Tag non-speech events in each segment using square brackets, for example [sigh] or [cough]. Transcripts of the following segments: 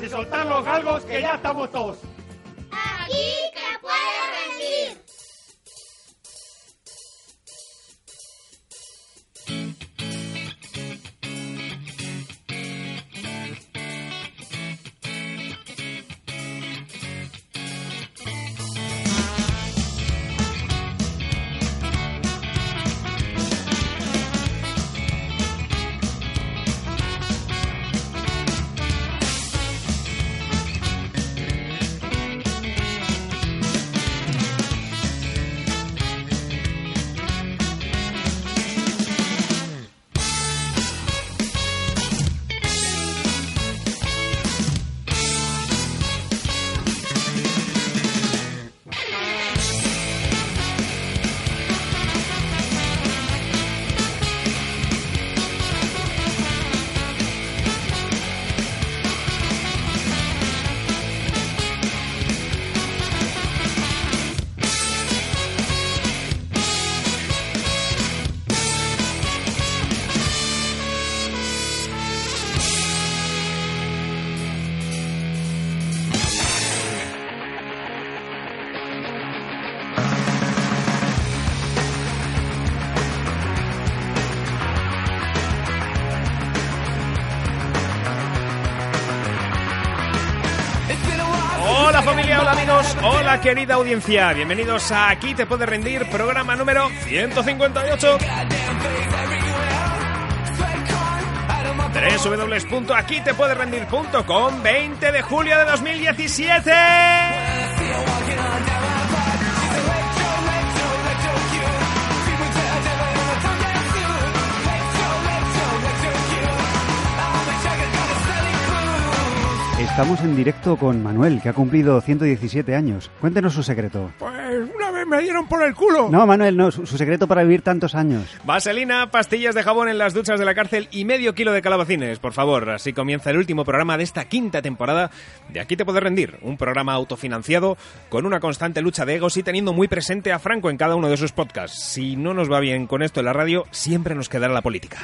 Y soltar los galgos que ya estamos todos. Hola querida audiencia, bienvenidos a Aquí te puede rendir, programa número 158. www.aquitepuederendir.com 20 de julio de 2017. Estamos en directo con Manuel, que ha cumplido 117 años. Cuéntenos su secreto. Pues una vez me dieron por el culo. No, Manuel, no, su, su secreto para vivir tantos años. Vaselina, pastillas de jabón en las duchas de la cárcel y medio kilo de calabacines, por favor. Así comienza el último programa de esta quinta temporada de Aquí te puedes rendir. Un programa autofinanciado con una constante lucha de egos y teniendo muy presente a Franco en cada uno de sus podcasts. Si no nos va bien con esto en la radio, siempre nos quedará la política.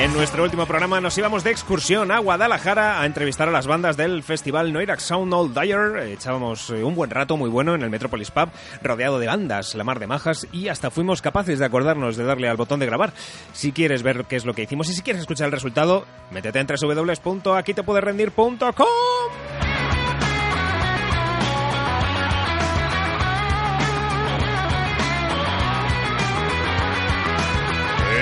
En nuestro último programa nos íbamos de excursión a Guadalajara a entrevistar a las bandas del festival Noirac Sound Old Dyer. Echábamos eh, un buen rato muy bueno en el Metropolis Pub, rodeado de bandas, la mar de majas, y hasta fuimos capaces de acordarnos de darle al botón de grabar. Si quieres ver qué es lo que hicimos y si quieres escuchar el resultado, métete en www.aquitepuederendir.com.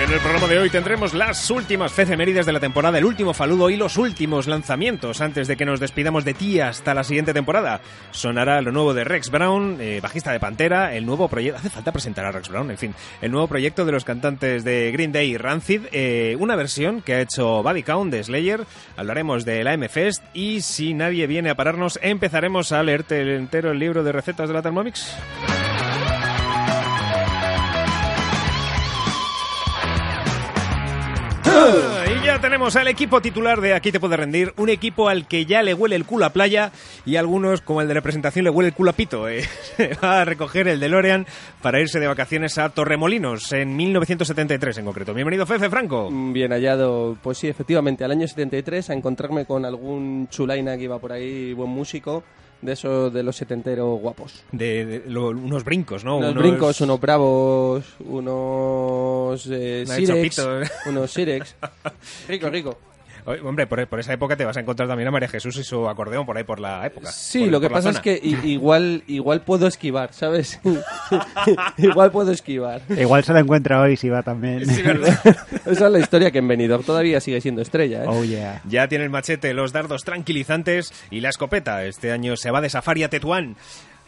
En el programa de hoy tendremos las últimas efemérides de la temporada, el último faludo y los últimos lanzamientos antes de que nos despidamos de ti hasta la siguiente temporada. Sonará lo nuevo de Rex Brown, eh, bajista de Pantera, el nuevo proyecto... Hace falta presentar a Rex Brown, en fin. El nuevo proyecto de los cantantes de Green Day y Rancid, eh, una versión que ha hecho Body Count de Slayer. Hablaremos de la M-Fest y si nadie viene a pararnos, empezaremos a leerte el entero el libro de recetas de la Thermomix. Y ya tenemos al equipo titular de Aquí te puede rendir, un equipo al que ya le huele el culo a playa y a algunos, como el de la presentación, le huele el culo a pito. eh. [laughs] Va a recoger el DeLorean para irse de vacaciones a Torremolinos en 1973 en concreto. Bienvenido Fefe Franco. Mm, Bien hallado, pues sí, efectivamente, al año 73 a encontrarme con algún chulaina que iba por ahí, buen músico, de esos de los setenteros guapos. De, de- lo- unos brincos, ¿no? Unos, brincos, unos bravos, unos eh, Sirex, chopito. unos Sirex. [laughs] Rico, rico. Hombre, por, por esa época te vas a encontrar también a María Jesús y su acordeón por ahí por la época. Sí, por- lo que pasa es que igual, igual puedo esquivar, ¿sabes? [laughs] igual puedo esquivar. Igual se la encuentra hoy si va también. Sí, ¿verdad? [laughs] Esa es la historia que en Benidorm todavía sigue siendo estrella, ¿eh? oh, yeah. Ya tiene el machete, los dardos tranquilizantes y la escopeta. Este año se va de safari a Tetuán.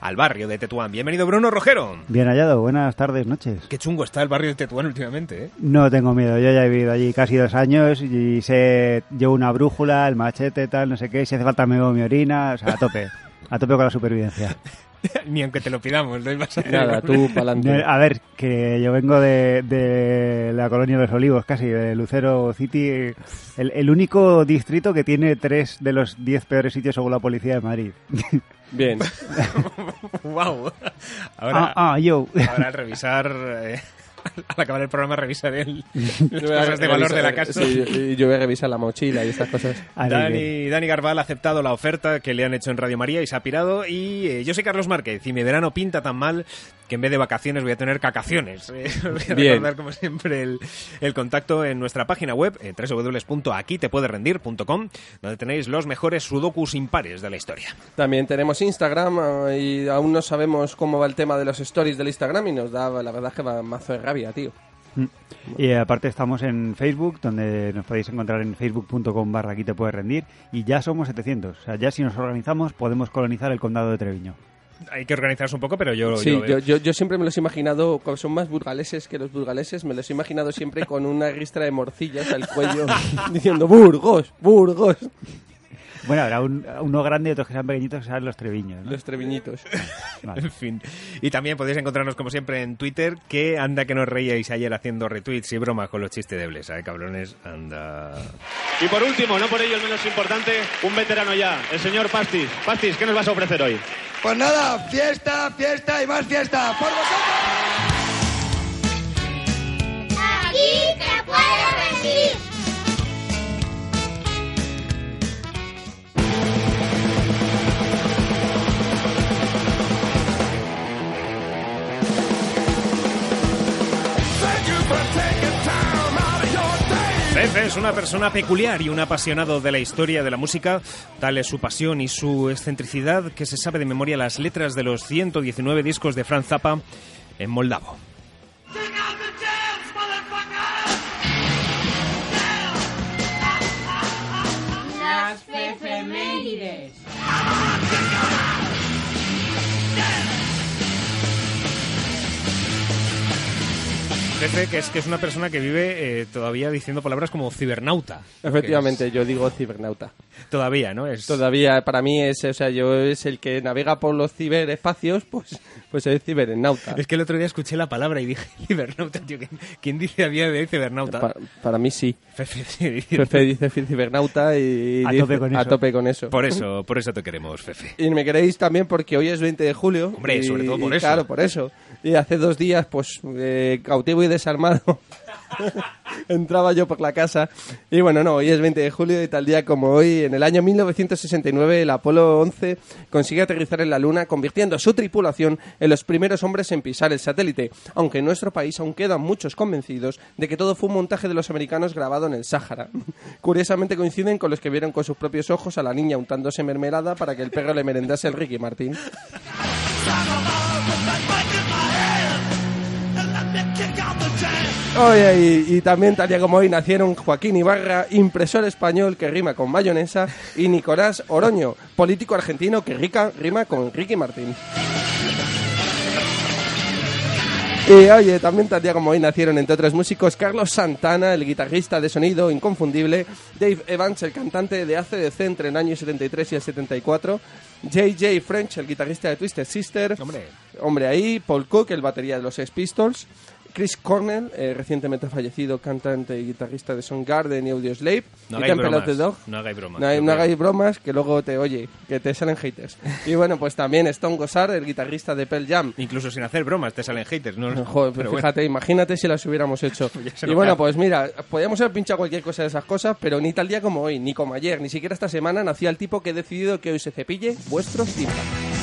Al barrio de Tetuán. Bienvenido Bruno Rojero. Bien hallado, buenas tardes, noches. Qué chungo está el barrio de Tetuán últimamente, ¿eh? No tengo miedo, yo ya he vivido allí casi dos años y sé, llevo una brújula, el machete, tal, no sé qué, si hace falta me bebo mi orina, o sea, a tope, a tope con la supervivencia. [laughs] Ni aunque te lo pidamos, no vas a Nada, tú pa'lante. A ver, que yo vengo de, de la colonia de los Olivos, casi, de Lucero City, el, el único distrito que tiene tres de los diez peores sitios según la policía de Madrid. [laughs] Bien. [laughs] wow. Ahora, ah, ah, yo. ahora al revisar... eh, [laughs] al acabar el programa revisaré el, [laughs] las cosas de valor de la casa. Sí, y yo voy a revisar la mochila y estas cosas. Dani, Dani Garbal ha aceptado la oferta que le han hecho en Radio María y se ha pirado. Y eh, yo soy Carlos Márquez y mi verano pinta tan mal que en vez de vacaciones voy a tener cacaciones. Eh, os [laughs] voy a Bien. recordar, como siempre, el, el contacto en nuestra página web, eh, www.aquitepuederendir.com, donde tenéis los mejores sudokus impares de la historia. También tenemos Instagram eh, y aún no sabemos cómo va el tema de los stories del Instagram y nos da, la verdad, que va mazo de rabia, tío. Y aparte estamos en Facebook, donde nos podéis encontrar en facebook.com barra aquí te puedes rendir. Y ya somos 700. O sea, ya si nos organizamos podemos colonizar el condado de Treviño. Hay que organizarse un poco, pero yo... Sí, yo- yo, yo, yo siempre me los he imaginado, como son más burgaleses que los burgaleses, me los he imaginado siempre con una ristra de morcillas al cuello [laughs] diciendo Burgos, Burgos, Bueno, habrá un- uno grande y otros que sean pequeñitos que sean los Treviños. ¿no? los treviñitos. [laughs] Vale. En fin. Y también podéis encontrarnos, como siempre, en Twitter, que anda que nos reíais ayer haciendo retweets y bromas con los chistes de Blesa, ¿eh, cabrones? Anda... Y por último, no por ello el menos importante, un veterano ya, el señor Pastis. Pastis, ¿qué nos vas a ofrecer hoy? Pues nada, fiesta, fiesta y más fiesta. ¡Por vosotros! Aquí te. Fefe es una persona peculiar y un apasionado de la historia de la música. Tal es su pasión y su excentricidad que se sabe de memoria las letras de los 119 discos de Franz Zappa en moldavo. Las efemérides. Fefe, que es, que es una persona que vive eh, todavía diciendo palabras como cibernauta. Efectivamente, yo digo cibernauta. Es- todavía, ¿no? Es, Todavía para mí es, o sea, yo es el que navega por los ciberespacios, pues, pues es cibernauta. Es que el otro día escuché la palabra y dije [laughs] cibernauta, tío. ¿quién, dice a día de hoy cibernauta? Pa- para mí sí. Fefe, sí, dice- Fefe dice cibernauta y A dice- tope con a eso. tope con eso. Por eso, por eso te queremos, Fefe. Y me queréis también porque hoy es 20 de julio. Hombre, y- sobre todo por y eso. Claro, por eso. Y hace dos días, pues, eh, cautivo y desarmado, [laughs] entraba yo por la casa. Y bueno, no, hoy es 20 de julio y tal día como hoy, en el año 1969, el Apolo 11 consigue aterrizar en la Luna, convirtiendo a su tripulación en los primeros hombres en pisar el satélite. Aunque en nuestro país aún quedan muchos convencidos de que todo fue un montaje de los americanos grabado en el Sáhara. [laughs] Curiosamente coinciden con los que vieron con sus propios ojos a la niña untándose mermelada para que el perro le merendase el Ricky Martín. [laughs] Oye, y, también, tal día como hoy, nacieron Joaquín Ibarra, impresor español que rima con mayonesa, y Nicolás Oroño, político argentino que rica, rima con Ricky Martín. Y oye, también tal día como hoy nacieron, entre otros músicos, Carlos Santana, el guitarrista de sonido inconfundible, Dave Evans, el cantante de ACDC entre el año 73 y el 74, J.J. French, el guitarrista de Twisted Sister, Hombre. hombre ahí, Paul Cook, el batería de los Sex Pistols, Chris Cornell, eh, recientemente fallecido cantante y guitarrista de Soundgarden y Audioslave, No hagáis bromas. Dog. No hagáis bromas. No, hay- no hagáis bromas que luego te oye, que te salen haters. Y bueno, pues también Stone Gossard, el guitarrista de Pearl Jam. Incluso sin hacer bromas te salen haters, ¿no? [laughs] Joder, Pero pues fíjate, imagínate si las hubiéramos hecho. [laughs] Y bueno, pues mira, podíamos haber pinchado cualquier cosa de esas cosas, pero ni tal día como hoy, ni como ayer, ni siquiera esta semana nacía el tipo que he decidido que hoy se cepille vuestros tímpanos.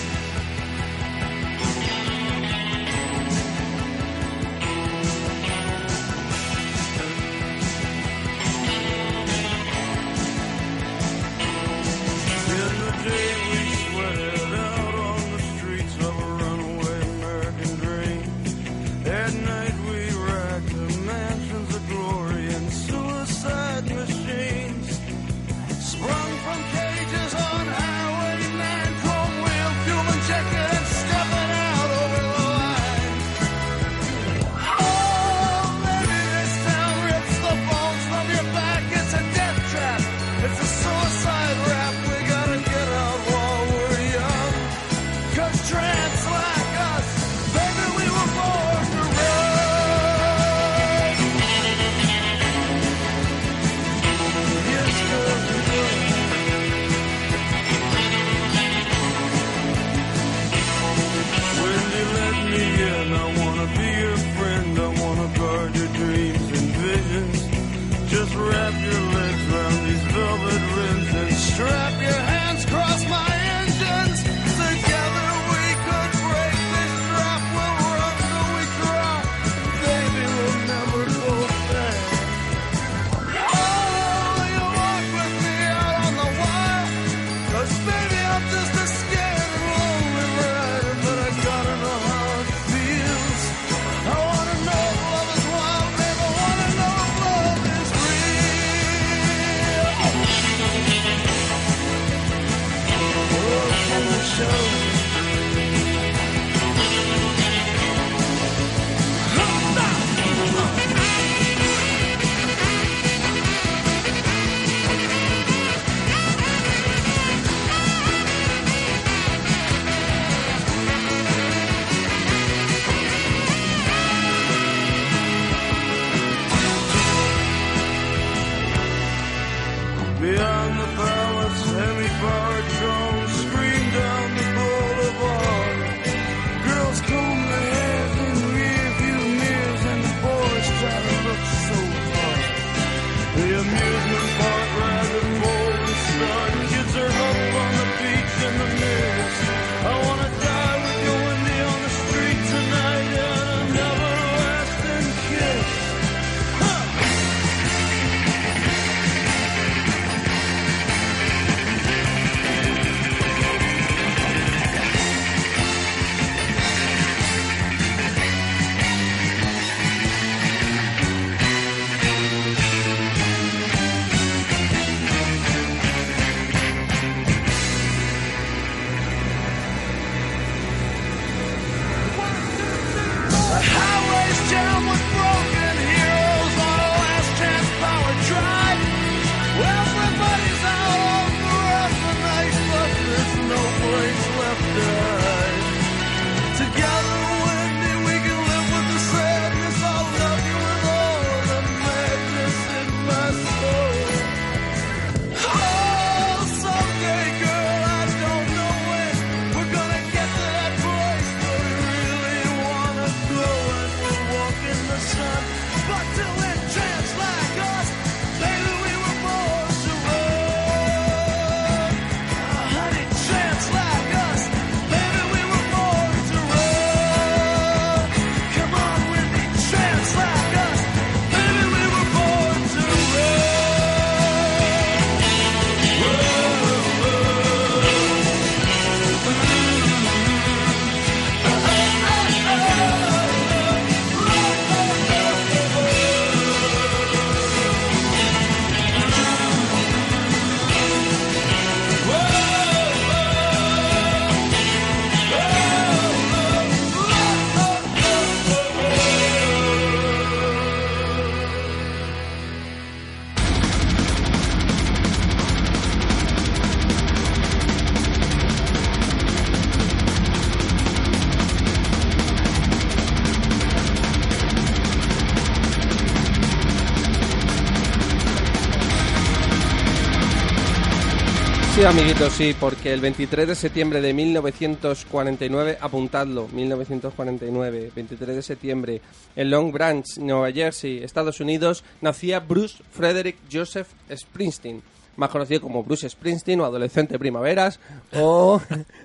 Sí, amiguitos, sí, porque el 23 de septiembre de 1949, apuntadlo, 1949, 23 de septiembre, en Long Branch, Nueva Jersey, Estados Unidos, nacía Bruce Frederick Joseph Springsteen, más conocido como Bruce Springsteen o Adolescente Primaveras o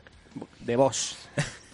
[laughs] The Boss.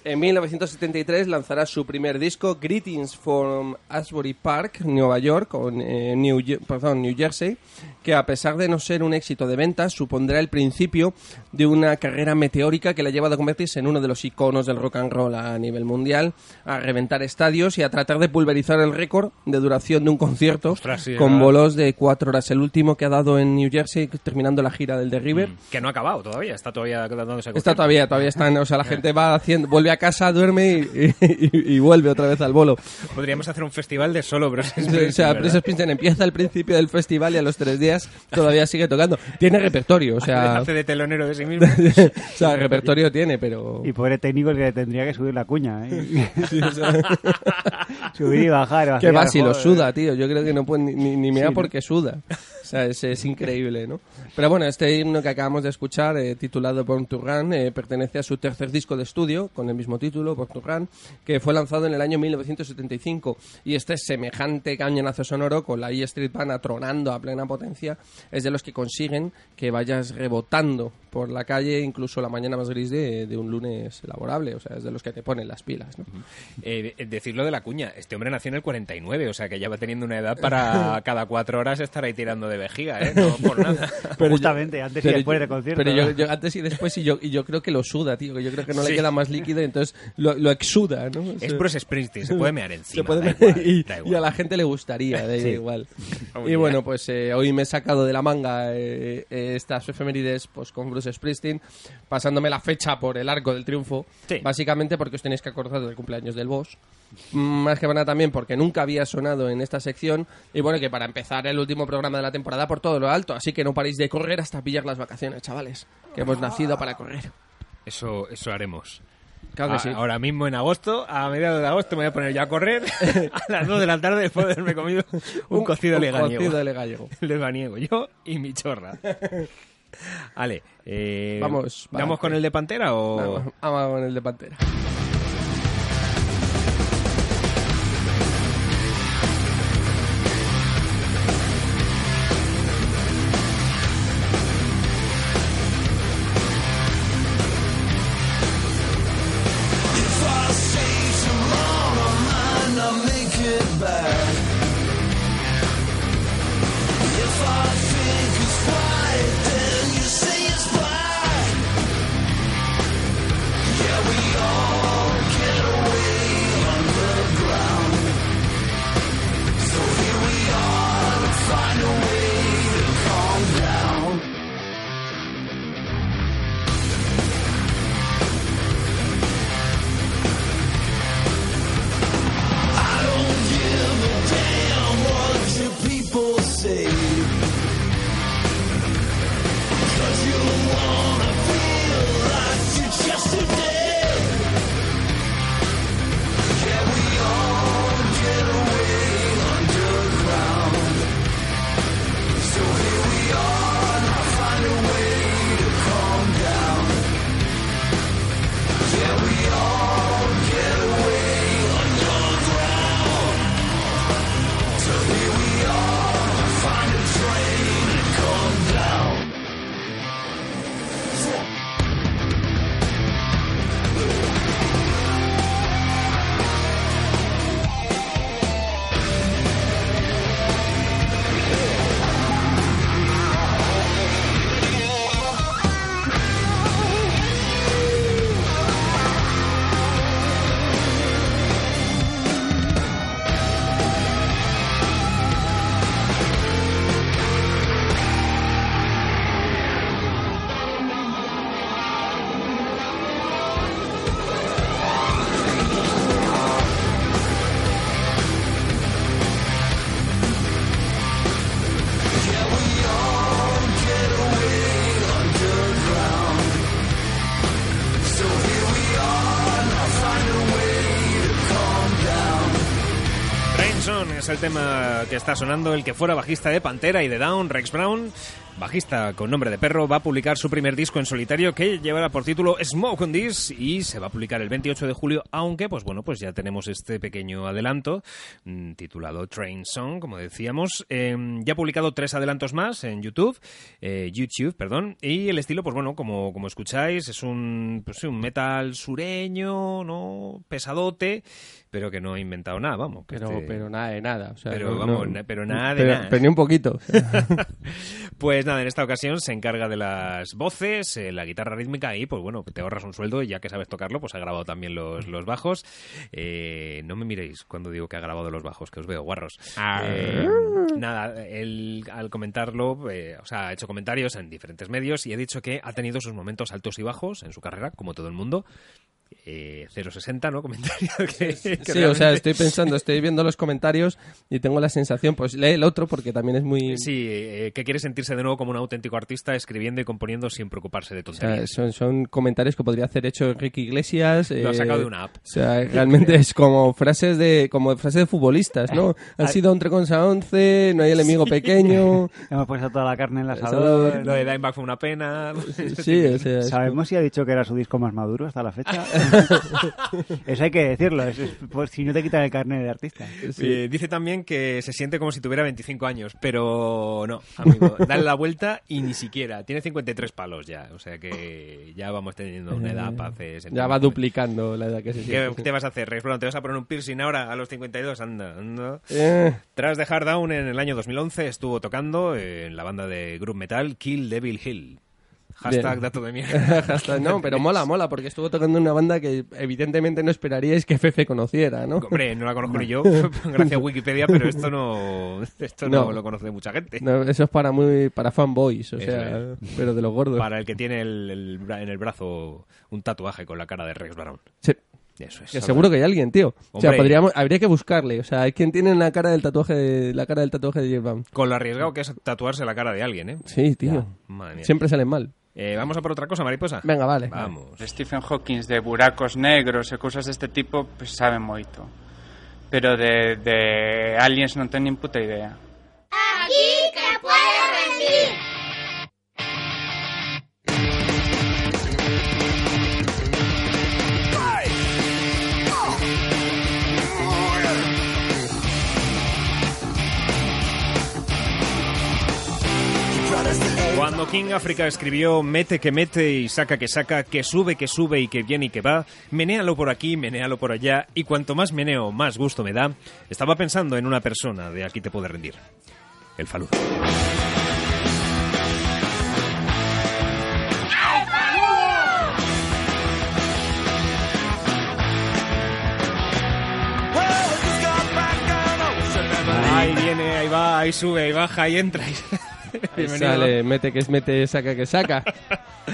En 1973 lanzará su primer disco, Greetings from Asbury Park, Nueva York, o eh, New, perdón, New Jersey, que a pesar de no ser un éxito de ventas, supondrá el principio de una carrera meteórica que le ha llevado a convertirse en uno de los iconos del rock and roll a nivel mundial, a reventar estadios y a tratar de pulverizar el récord de duración de un concierto Ostras, sí, con bolos de cuatro horas. El último que ha dado en New Jersey, terminando la gira del The River. Que no ha acabado todavía, está todavía dándose Está todavía, todavía están, o sea, la [laughs] gente va haciendo, vuelve a casa, duerme y, y- y vuelve otra vez al bolo. Podríamos hacer un festival de solo Bruce [laughs] o Springsteen, sea, ¿verdad? Bruce Springsteen empieza al principio del festival y a los tres días todavía sigue tocando. Tiene repertorio, o sea, Hace de telonero de sí [laughs] mismo. o sea, repertorio tiene, pero... Y pobre técnico el que tendría que subir la cuña, ¿eh? [laughs] subir y bajar. Que va si lo suda, tío. Yo creo que no puede ni, ni, ni mea Sí, ¿no? porque suda. O sea, es, es increíble, ¿no? Pero bueno, este himno que acabamos de escuchar, eh, titulado Born to Run, eh, pertenece a su tercer disco de estudio, con el mismo título, Born to Run, que fue lanzado en el año 1975. Y este semejante cañonazo sonoro, con la E Street Band atronando a plena potencia, es de los que consiguen que vayas rebotando por la calle, incluso la mañana más gris de, de un lunes laborable. O sea, es de los que te ponen las pilas, ¿no? Eh, eh, decirlo de la cuña, este hombre nació en el 49, o sea que ya va teniendo una edad para [laughs] cada cuatro horas estar ahí tirando de vejiga, ¿eh? No por [laughs] nada. Justamente, antes y Pero después yo- del concierto. Pero yo, ¿no? yo antes y después, y yo, y yo creo que lo suda, tío. que Yo creo que no Sí. le queda más líquido, entonces lo, lo exuda, ¿no? O Es sea, Bruce Springsteen, se puede mear [laughs] se encima. puede- da igual, y, da y igual. a la gente le gustaría, da [laughs] Sí. igual. Y bueno, pues eh, hoy me he sacado de la manga eh, eh, estas efemérides pues, con Bruce Springsteen, pasándome la fecha por el arco del triunfo, Sí. básicamente porque os tenéis que acordar del cumpleaños del boss. Mm, Más que nada también porque nunca había sonado en esta sección y bueno, que para empezar el último programa de la temporada por todo lo alto, así que no paréis de correr hasta pillar las vacaciones, chavales, que hemos nacido para correr. Eso, eso haremos. Claro que A- sí. Ahora mismo en agosto, a mediados de agosto, me voy a poner ya a correr [laughs] a las 2 de la tarde después de haberme comido [laughs] un, cocido un leganiego. cocido legallego. [laughs] yo y mi chorra. Vale, eh, Vamos, va, ¿Vamos con el de Pantera o...? Vamos, vamos con el de Pantera. Tema que está sonando. El que fuera bajista de Pantera y de Down, Rex Brown, bajista con nombre de perro, va a publicar su primer disco en solitario que llevará por título Smoke on This y se va a publicar el 28 de julio, aunque pues bueno, pues ya tenemos este pequeño adelanto mm, titulado Train Song, como decíamos. Eh, ya ha publicado tres adelantos más en YouTube, eh, YouTube, perdón, y el estilo, pues bueno, como, como escucháis, es un, pues, un metal sureño, ¿no? Pesadote, pero que no ha inventado nada, vamos. que Pero, este- pero nada de nada. O sea, Pero, no- vamos, no- pero nada de pero, nada. pero ni un poquito. [laughs] [laughs] Pues nada, en esta ocasión se encarga de las voces, eh, la guitarra rítmica y pues bueno, te ahorras un sueldo y ya que sabes tocarlo, pues ha grabado también los, los bajos. Eh, no me miréis cuando digo que ha grabado los bajos, que os veo guarros. Eh, nada, él al comentarlo, eh, o sea, ha hecho comentarios en diferentes medios y ha dicho que ha tenido sus momentos altos y bajos en su carrera, como todo el mundo. Eh, 060, ¿no? [laughs] Comentario que, que Sí, o sea, estoy pensando, estoy viendo los comentarios y tengo la sensación, pues lee el otro porque también es muy... Sí, eh, que quiere sentirse de nuevo como un auténtico artista escribiendo y componiendo sin preocuparse de O sea, tonterías. son, son comentarios que podría hacer hecho Enrique Iglesias. Lo ha eh, sacado de una app. O sea, realmente [laughs] es como frases de como frases de futbolistas, ¿no? Han sido un 3 contra 11, no hay enemigo pequeño. [laughs] Hemos puesto toda la carne en el asador. asador. Lo de Dimebag fue una pena. Sí, o sea, es ¿Sabemos si ha dicho que era su disco más maduro hasta la fecha? [laughs] Eso hay que decirlo, es- es por si no te quitan el carnet de artista. Eh, dice también que se siente como si tuviera 25 años, pero no, amigo, dale la vuelta y ni siquiera. Tiene 53 palos ya, o sea que ya vamos teniendo una edad para hacer ya va duplicando la edad que se ¿Qué siente. te vas a hacer, Rex Brown? ¿Te vas a poner un piercing ahora a los 52? Anda, anda. Eh, Tras dejar Down en el año 2011, estuvo tocando en la banda de group metal Kill Devil Hill. Hashtag dato de mierda. [laughs] Hashtag, no, pero mola, mola, porque estuvo tocando una banda que evidentemente no esperaríais que Fefe conociera, ¿no? Hombre, no la conozco ni yo, [laughs] gracias a Wikipedia, pero esto no, esto no, No. lo conoce mucha gente. No, eso es para muy para fanboys, o Eso sea, pero de los gordos. Para el que tiene el- en el brazo un tatuaje con la cara de Rex Brown. Sí. Eso es. Que seguro que hay alguien, tío. O sea, podríamos, habría que buscarle. O sea, hay quien tiene la cara del tatuaje de, la cara del tatuaje de Jeff Van. Con lo arriesgado que es tatuarse la cara de alguien, ¿eh? Sí, tío. Madre mía. Siempre salen mal. Eh, Vamos a por otra cosa, mariposa. Venga, vale. Vamos. Stephen Hawking de buracos negros e cousas deste tipo, pois sabe moito. Pero de, de aliens non ten nin puta idea. Aquí te puedes rendir. Cuando King África escribió Mete que mete y saca que saca, que sube que sube y que viene y que va, menéalo por aquí, menéalo por allá, y cuanto más meneo, más gusto me da, estaba pensando en una persona de aquí te puede rendir. El faludo. Ahí viene, ahí va, ahí sube, ahí baja, ahí entra. [laughs] [laughs] Ahí sale, mete que es mete, saca que saca. [laughs]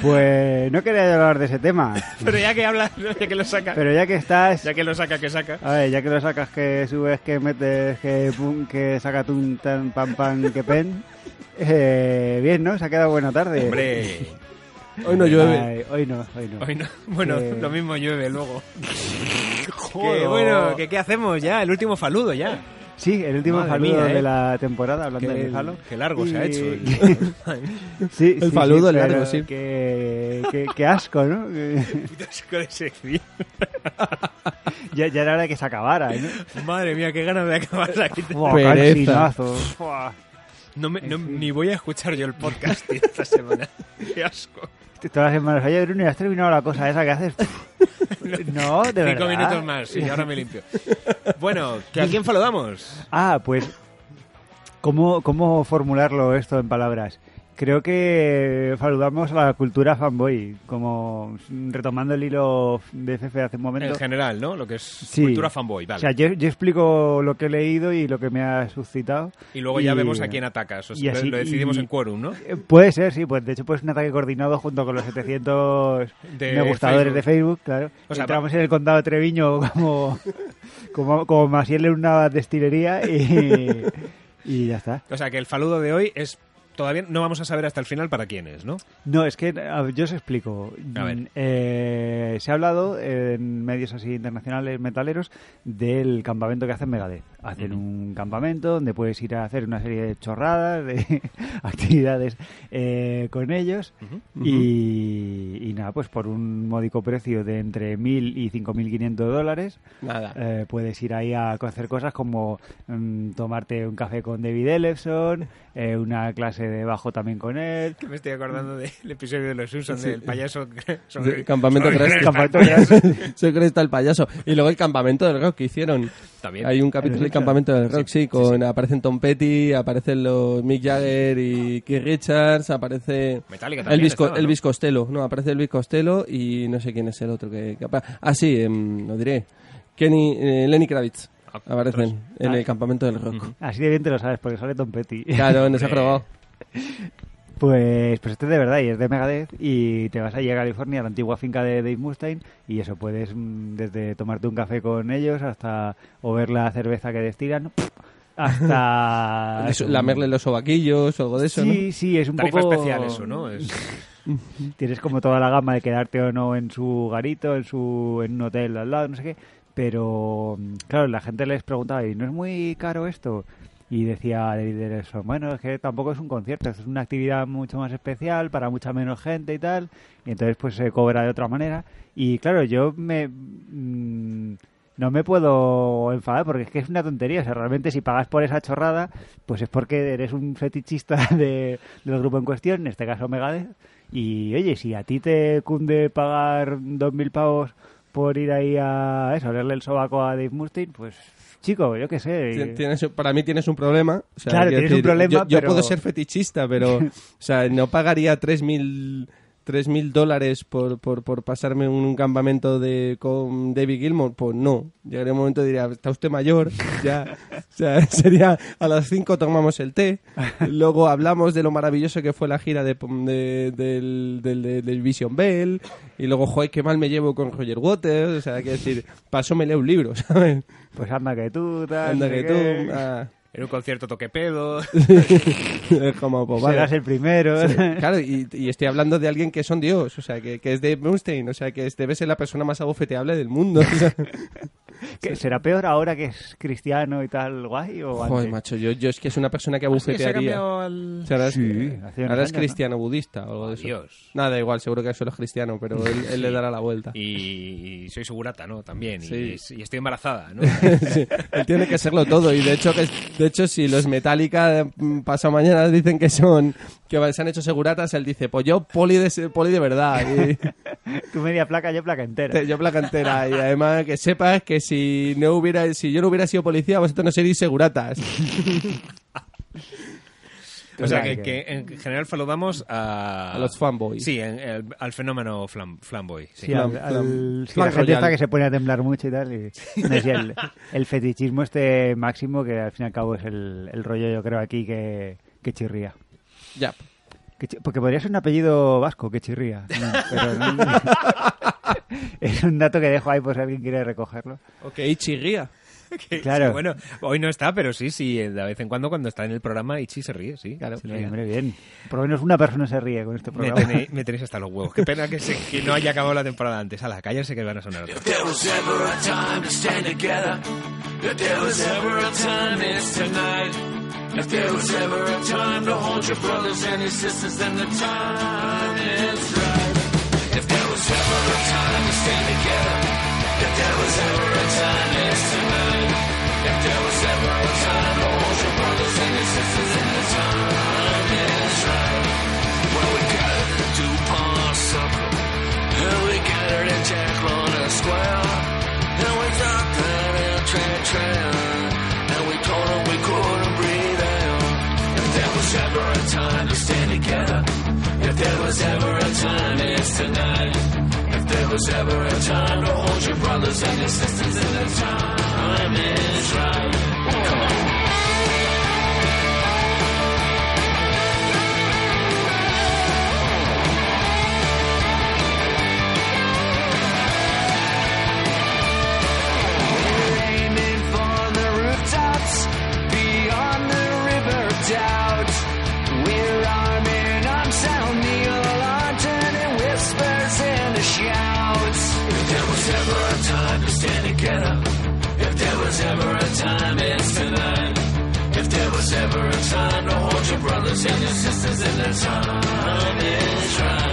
Pues no quería hablar de ese tema, Pero ya que habla, ya que lo saca, pero ya que estás... ya que lo saca, que saca. A ver, ya que lo sacas, que subes, que metes, que pum, que saca tun, tan, pam, pam, que pen. [laughs] Eh, bien, ¿no? Se ha quedado buena tarde. Hombre, Hoy no llueve. Ay, hoy no, hoy no. hoy no. Bueno, Eh. lo mismo llueve luego. Que, bueno, que ¿qué hacemos ya? El último faludo ya. Sí, el último Madre faludo mía, ¿eh? de la temporada, hablando Qué, de falo. qué largo se ha Y- hecho. el- [laughs] sí, El sí, faludo sí, es largo, pero sí. Qué, qué- qué asco, ¿no? [laughs] Puto asco de sección. [laughs] ya, ya era hora de que se acabara, ¿no? Madre mía, qué ganas de acabar la quita. Buah, Pereza. cansinazo. Buah. No me, no- ni voy a escuchar yo el podcast tío, esta semana. Qué asco. Todas las semanas, oye Bruno, ¿ya has terminado la cosa esa que haces? [laughs] no, de verdad. Cinco minutos más, sí, ahora me limpio. Bueno, ¿que ¿a quién faludamos? Ah, pues, ¿cómo, ¿cómo formularlo esto en palabras? Creo que saludamos a la cultura fanboy, como retomando el hilo de Fefe hace un momento. En general, ¿no? Lo que es Sí. cultura fanboy, vale. O sea, yo, yo explico lo que he leído y lo que me ha suscitado. y luego ya vemos a quién atacas. O sea, y así- lo decidimos y- en quórum, ¿no? Eh, Puede ser, sí, pues de hecho pues un ataque coordinado junto con los 700 [laughs] De me gustadores Facebook. de Facebook, claro. O sea, Entramos en el condado de Treviño [laughs] como como, como Masiel en una destilería y, y ya está. O sea, que el faludo de hoy es todavía no vamos a saber hasta el final para quién es, ¿no? No, es que ver, yo os explico. A ver. Eh, se ha hablado en medios así internacionales metaleros del campamento que hacen Megadeth. Hacen un campamento donde puedes ir a hacer una serie de chorradas, de [laughs] actividades eh, con ellos y, y nada, pues por un módico precio de entre 1.000 y 5.500 dólares Nada. eh, puedes ir ahí a hacer cosas como mm, tomarte un café con David Ellefson, eh, una clase de bajo también con él. Me estoy acordando del episodio de los Simpsons Sí. del payaso [laughs] Sí, campamento sobre-. Campamento Crest. [laughs] Soy Crest el payaso. Y luego el campamento del rock que hicieron. También. Hay un capítulo [laughs] del campamento del rock, sí, con aparecen Tom Petty, aparecen los Mick Jagger y Keith Richards, aparece Metallica también Elvis, Co- estaba, ¿no? Elvis Costello, no, aparece Elvis Costello y no sé quién es el otro que, que Ah, sí, em, lo diré. Kenny, eh, Lenny Kravitz Ah, aparecen en Ah. el campamento del rock. Así de bien te lo sabes, porque sale Tom Petty. Claro, no se ha [laughs] probado. Pues, pues este es de verdad y es de Megadeth y te vas allí a California, a la antigua finca de Dave Mustaine y eso, puedes mm, desde tomarte un café con ellos hasta o ver la cerveza que destilan hasta... [laughs] Eso, Lamerle los sobaquillos o algo de eso, ¿no? Sí, sí, es un Tarifa poco... especial eso, ¿no? Es- [laughs] Tienes como toda la gama de quedarte o no en su garito, en su en un hotel al lado, no sé qué. Pero, mm, claro, la gente les preguntaba, ¿y no es muy caro esto? Y decía David Ellefson, bueno, es que tampoco es un concierto, es una actividad mucho más especial para mucha menos gente y tal. Y entonces pues se cobra de otra manera. Y claro, yo me... mm, no me puedo enfadar porque es que es una tontería. O sea, realmente si pagas por esa chorrada, pues es porque eres un fetichista [laughs] de, del grupo en cuestión, en este caso Megadeth. Y oye, si a ti te cunde pagar dos mil pavos por ir ahí a eso, a leerle el sobaco a Dave Mustaine, pues chico, yo qué sé. Tienes, para mí tienes un problema. O sea, Claro, tienes un problema, Yo, puedo ser fetichista, pero [laughs] o sea, no pagaría 3.000 tres mil dólares por, por, por pasarme un campamento de con David Gilmour. Pues no. Llegaría un momento y diría, está usted mayor. Ya, o sea, [laughs] sería a las 5 tomamos el té. Luego hablamos de lo maravilloso que fue la gira de, de- del, del, del- del Vision Bell. Y luego, joder, qué mal me llevo con Roger Waters. O sea, quiero decir, paso me leo un libro, [laughs] ¿sabes? Pues anda que tú, tal, Anda que tú. ah. En un concierto toque pedo. [laughs] Es como, pues, vale. Serás el primero. Sí, claro, y, y estoy hablando de alguien que es un dios, o sea, que, que es Dave Mustaine, o sea, que es- debe ser la persona más abofeteable del mundo. o sea. ¿Qué, ¿Será peor ahora que es cristiano y tal guay o Joder, antes? macho, yo, yo es que es una persona que cambiado al- O sea, ahora es, Sí, ahora es años, cristiano budista o algo de eso. Dios. Nada, da igual, seguro que solo es cristiano, pero él, él le dará la vuelta. Y, y soy segurata, ¿no? También. Sí. Y, y estoy embarazada, ¿no? [laughs] Sí, él tiene que serlo todo y de hecho que de hecho si los Metallica mm, pasado mañana dicen que son que se han hecho seguratas él dice pues yo poli de poli de verdad y [laughs] Tú media placa, yo placa entera. yo placa entera y además que sepas que si no hubiera si yo no hubiera sido policía vosotros no seríais seguratas [laughs] O sea, que, que en general saludamos a... A los fanboys. Sí, en- el- al fenómeno flam, flamboy. Sí. Sí, al, Flam- al- flam- sí, flam la gente está que se pone a temblar mucho y tal. Y, [laughs] no, sí, el, el fetichismo este máximo que al fin y al cabo es el, el rollo yo creo aquí que, que chirría. Ya porque podría ser un apellido vasco que chirría. No, pero no- [laughs] es un dato que dejo ahí por si alguien quiere recogerlo. ok chirría [laughs] Que- Claro. sí, bueno, hoy no está, pero sí, sí, de vez en cuando cuando está en el programa Ichi se ríe, sí. Claro. Sí, hombre, bien. Por lo menos una persona se ríe con este Me programa. tenéis, me tenéis hasta los huevos. Qué pena que, se- que no haya acabado la temporada antes. A la cállense que van a sonar otras. If there was ever a time. To hold your brothers and your sisters, then the time is right. If there was ever a time to stand together, if there was ever a time, it's tonight. If there was ever a time was ever a time to hold your brothers and your sisters, then the time is right. Time to hold your brothers and your sisters in the time is right.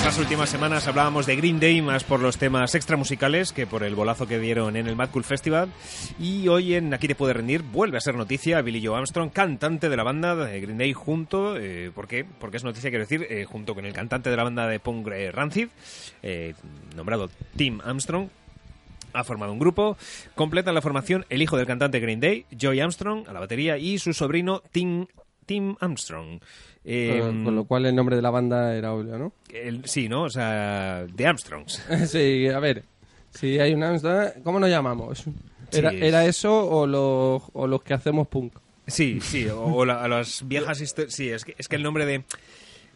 Estas últimas semanas hablábamos de Green Day más por los temas extramusicales que por el bolazo que dieron en el Mad Cool Festival. Y hoy en Aquí te puede rendir vuelve a ser noticia Billy Joe Armstrong, cantante de la banda de Green Day, junto. Eh, ¿Por qué? Porque es noticia, quiero decir, eh, junto con el cantante de la banda de punk eh, Rancid, eh, nombrado Tim Armstrong. Ha formado un grupo, completan la formación el hijo del cantante Green Day, Joey Armstrong, a la batería, y su sobrino Tim, Tim Armstrong. Eh, Con, con lo cual el nombre de la banda era obvio, ¿no? el- sí, ¿no? O sea, The Armstrongs. [laughs] sí, a ver. Si hay una... ¿Cómo nos llamamos? ¿Era, Sí, es- era eso o, lo- o los que hacemos punk? Sí, sí, o, o la- a las viejas histo- Sí, es que, es que el nombre de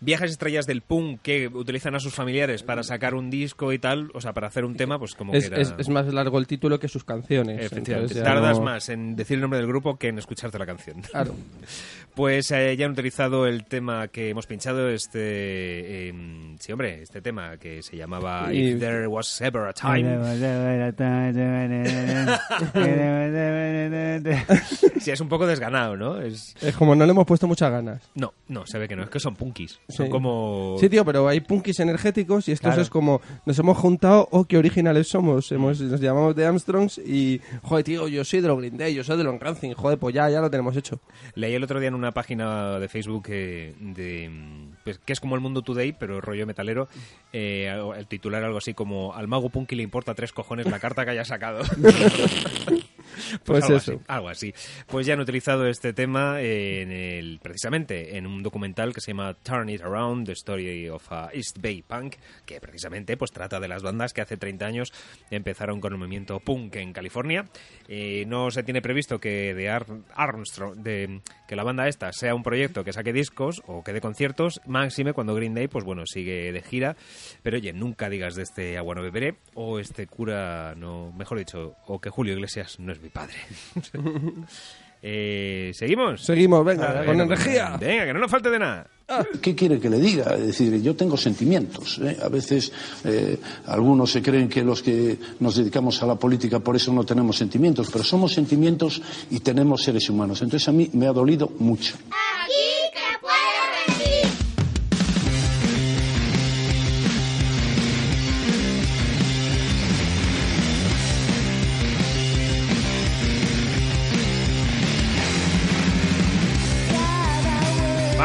viejas estrellas del punk que utilizan a sus familiares para sacar un disco y tal, o sea, para hacer un tema, pues como Es, que era... es- es más largo el título que sus canciones. Efectivamente, tardas no- más en decir el nombre del grupo que en escucharte la canción. Claro. [laughs] Pues eh, ya han utilizado el tema que hemos pinchado, este... em, sí, hombre, este tema que se llamaba If There Was Ever a Time. Sí, es un poco desganado, ¿no? Es... Es como no le hemos puesto muchas ganas. No, no, se ve que no, es que son punkis. Son Sí. como... Sí, tío, pero hay punkis energéticos y estos Claro. es como nos hemos juntado, oh, qué originales somos. Hemos, nos llamamos The Armstrongs y, joder, tío, yo soy de los Green Day, yo soy de los Rancid, joder, pues ya, ya lo tenemos hecho. Leí el otro día en una página de Facebook que, de, pues, que es como el mundo today, pero rollo metalero. eh, el titular algo así como al mago punky le importa tres cojones la carta que haya sacado. [laughs] [laughs] Pues algo eso. Así, algo así. Pues ya han utilizado este tema en el, precisamente en un documental que se llama Turn It Around, The Story of a East Bay Punk, que precisamente pues trata de las bandas que hace 30 años empezaron con el movimiento punk en California. Eh, no se tiene previsto que de Ar- Armstrong, de, que la banda esta sea un proyecto que saque discos o que dé conciertos, máxime cuando Green Day, pues bueno, sigue de gira. Pero oye, nunca digas de este agua no beberé, o este cura no, mejor dicho, o que Julio Iglesias no es mi padre. [laughs] Eh, ¿Seguimos? Seguimos, venga, ver, con energía. Venga, que no nos falte de nada. ¿Qué quiere que le diga? Es decir, yo tengo sentimientos. ¿eh? A veces eh, algunos se creen que los que nos dedicamos a la política por eso no tenemos sentimientos, pero somos sentimientos y tenemos seres humanos. Entonces a mí me ha dolido mucho. Aquí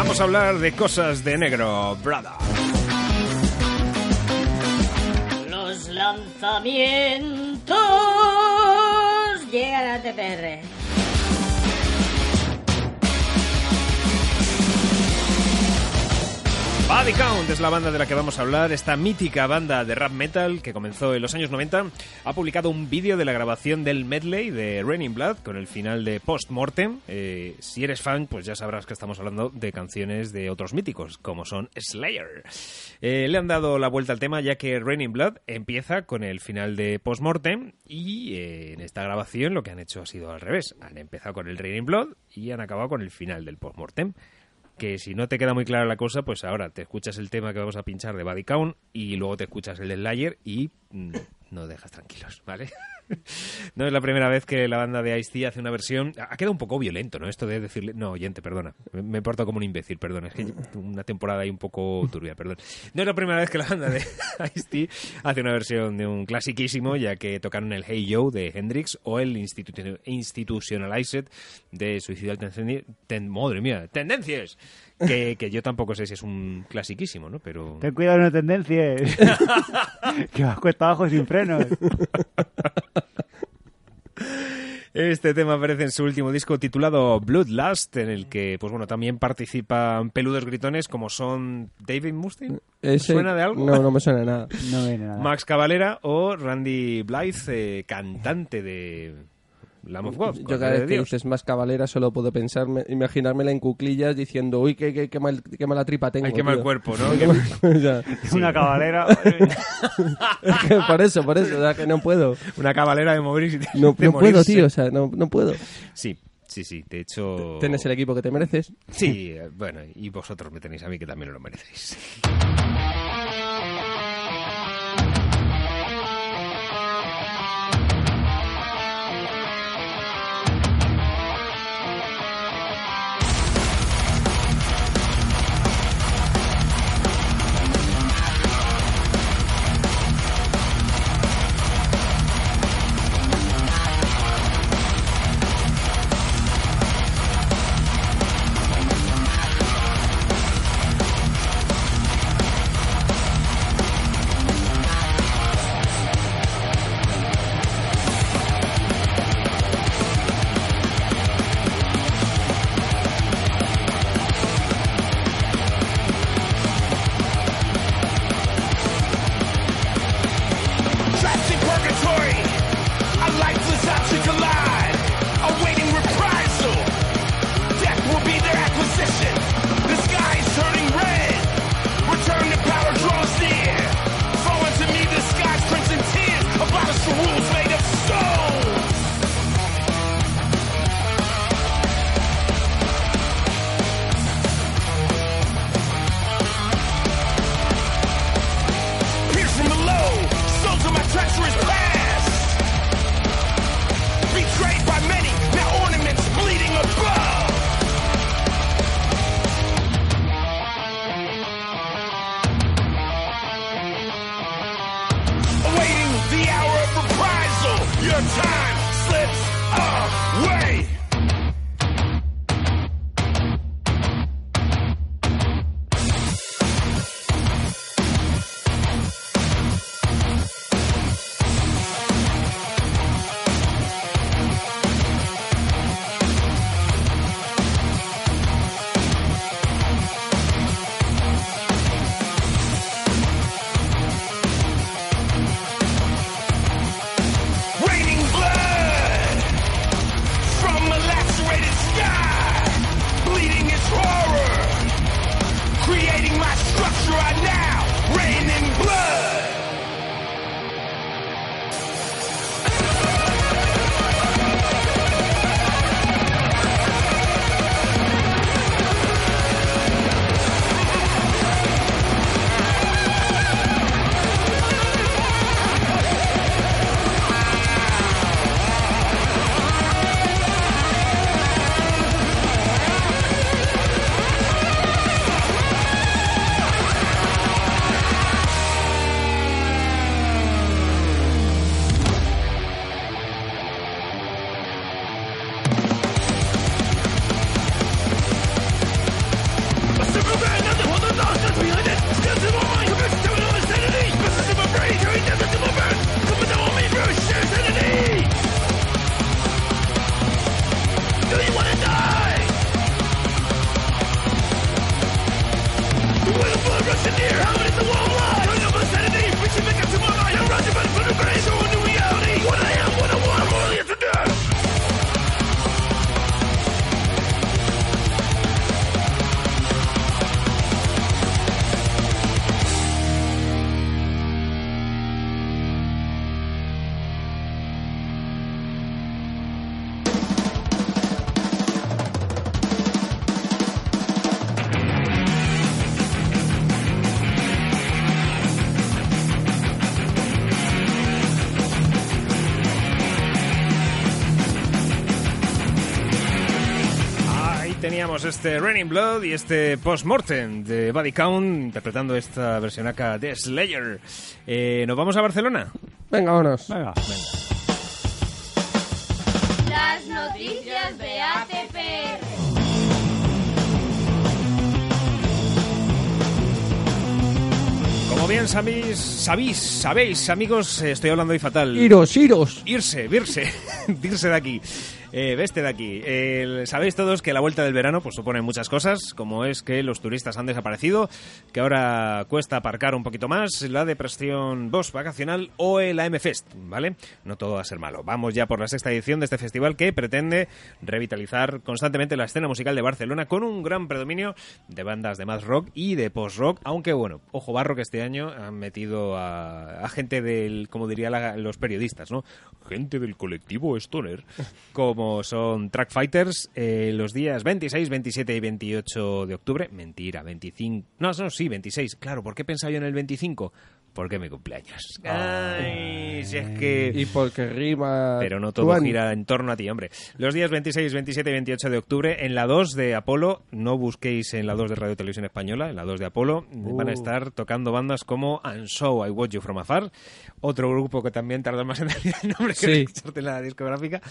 Vamos a hablar de cosas de negro, brother. Los lanzamientos llegan a TPR. Body Count es la banda de la que vamos a hablar, esta mítica banda de rap metal que comenzó en los años 90. Ha publicado un vídeo de la grabación del medley de Raining Blood con el final de Post Mortem. Eh, si eres fan, pues ya sabrás que estamos hablando de canciones de otros míticos, como son Slayer. Eh, le han dado la vuelta al tema ya que Raining Blood empieza con el final de Post Mortem y eh, en esta grabación lo que han hecho ha sido al revés. Han empezado con el Raining Blood y han acabado con el final del Post Mortem que si no te queda muy clara la cosa, pues ahora te escuchas el tema que vamos a pinchar de Body Count y luego te escuchas el de Slayer y mm, no dejas tranquilos, ¿vale? [laughs] [laughs] no es la primera vez que la banda de Ice-T hace una versión... Ha quedado un poco violento, ¿no? Esto de decirle... No, oyente, perdona. Me, portado como un imbécil, perdona. Es que una temporada ahí un poco turbia, perdón. No es la primera vez que la banda de [laughs] Ice-T hace una versión de un clasiquísimo, ya que tocaron el Hey Yo de Hendrix o el Institu- Institutionalized de Suicidal Tendencias... Ten, madre mía, Tendencias. Que, que yo tampoco sé si es un clasiquísimo, ¿no? Pero... [laughs] Ten cuidado, no tendencias. que vas cuesta abajo sin frenos. Este tema aparece en su último disco titulado Bloodlust, en el que, pues bueno, también participan peludos gritones como son David Mustaine. Ese- ¿Suena de algo? No, no me suena de nada. No viene nada. Max Cavalera o Randy Blythe, eh, cantante de Lamb of God. Yo cada vez que dices más cabalera solo puedo pensarme, imaginármela en cuclillas diciendo, uy, qué, qué, qué, mal- qué mala tripa tengo. Ay, qué mal tío". cuerpo, ¿no? [laughs] Ya. [laughs] Una cabalera. [laughs] Es que por eso, por eso, o sea, que no puedo. Una cabalera de morir. de No, no puedo, tío, o sea, no, no puedo. Sí, sí, sí. De hecho. Tienes el equipo que te mereces. Sí, eh, bueno, y vosotros me tenéis a mí que también lo merecéis. Teníamos este Raining Blood y este Postmortem de Body Count interpretando esta versión acá de Slayer. Eh, ¿Nos vamos a Barcelona? Venga, vámonos. Venga. Las noticias de ATPR. Como bien sabéis, sabéis, sabéis, amigos, eh, estoy hablando hoy fatal. Iros, iros. Irse, virse, [laughs] irse de aquí. Eh, veste de aquí. El- Sabéis todos que la vuelta del verano pues supone muchas cosas, como es que los turistas han desaparecido, que ahora cuesta aparcar un poquito más, la depresión Bosch vacacional o el AM Fest, ¿vale? No todo va a ser malo. Vamos ya por la sexta edición de este festival que pretende revitalizar constantemente la escena musical de Barcelona con un gran predominio de bandas de más rock y de post-rock, aunque bueno, ojo barro que este año han metido a, a gente del, como dirían los periodistas, ¿no? Gente del colectivo Stoner, como [laughs] son Track Fighters, eh, los días 26, 27 y 28 de octubre. Mentira, 25. No, no, sí, 26. Claro, ¿por qué pensaba yo en el 25? Porque es mi cumpleaños. Ay, si es que... Y porque rima. Pero no todo Juan. gira en torno a ti, hombre. Los días 26, 27 y 28 de octubre, en la 2 de Apolo, no busquéis en la 2 de Radio Televisión Española, en la 2 de Apolo, van a estar tocando bandas como And So I Watch You From Afar, otro grupo que también tarda más en decir el nombre que Sí. en la discográfica,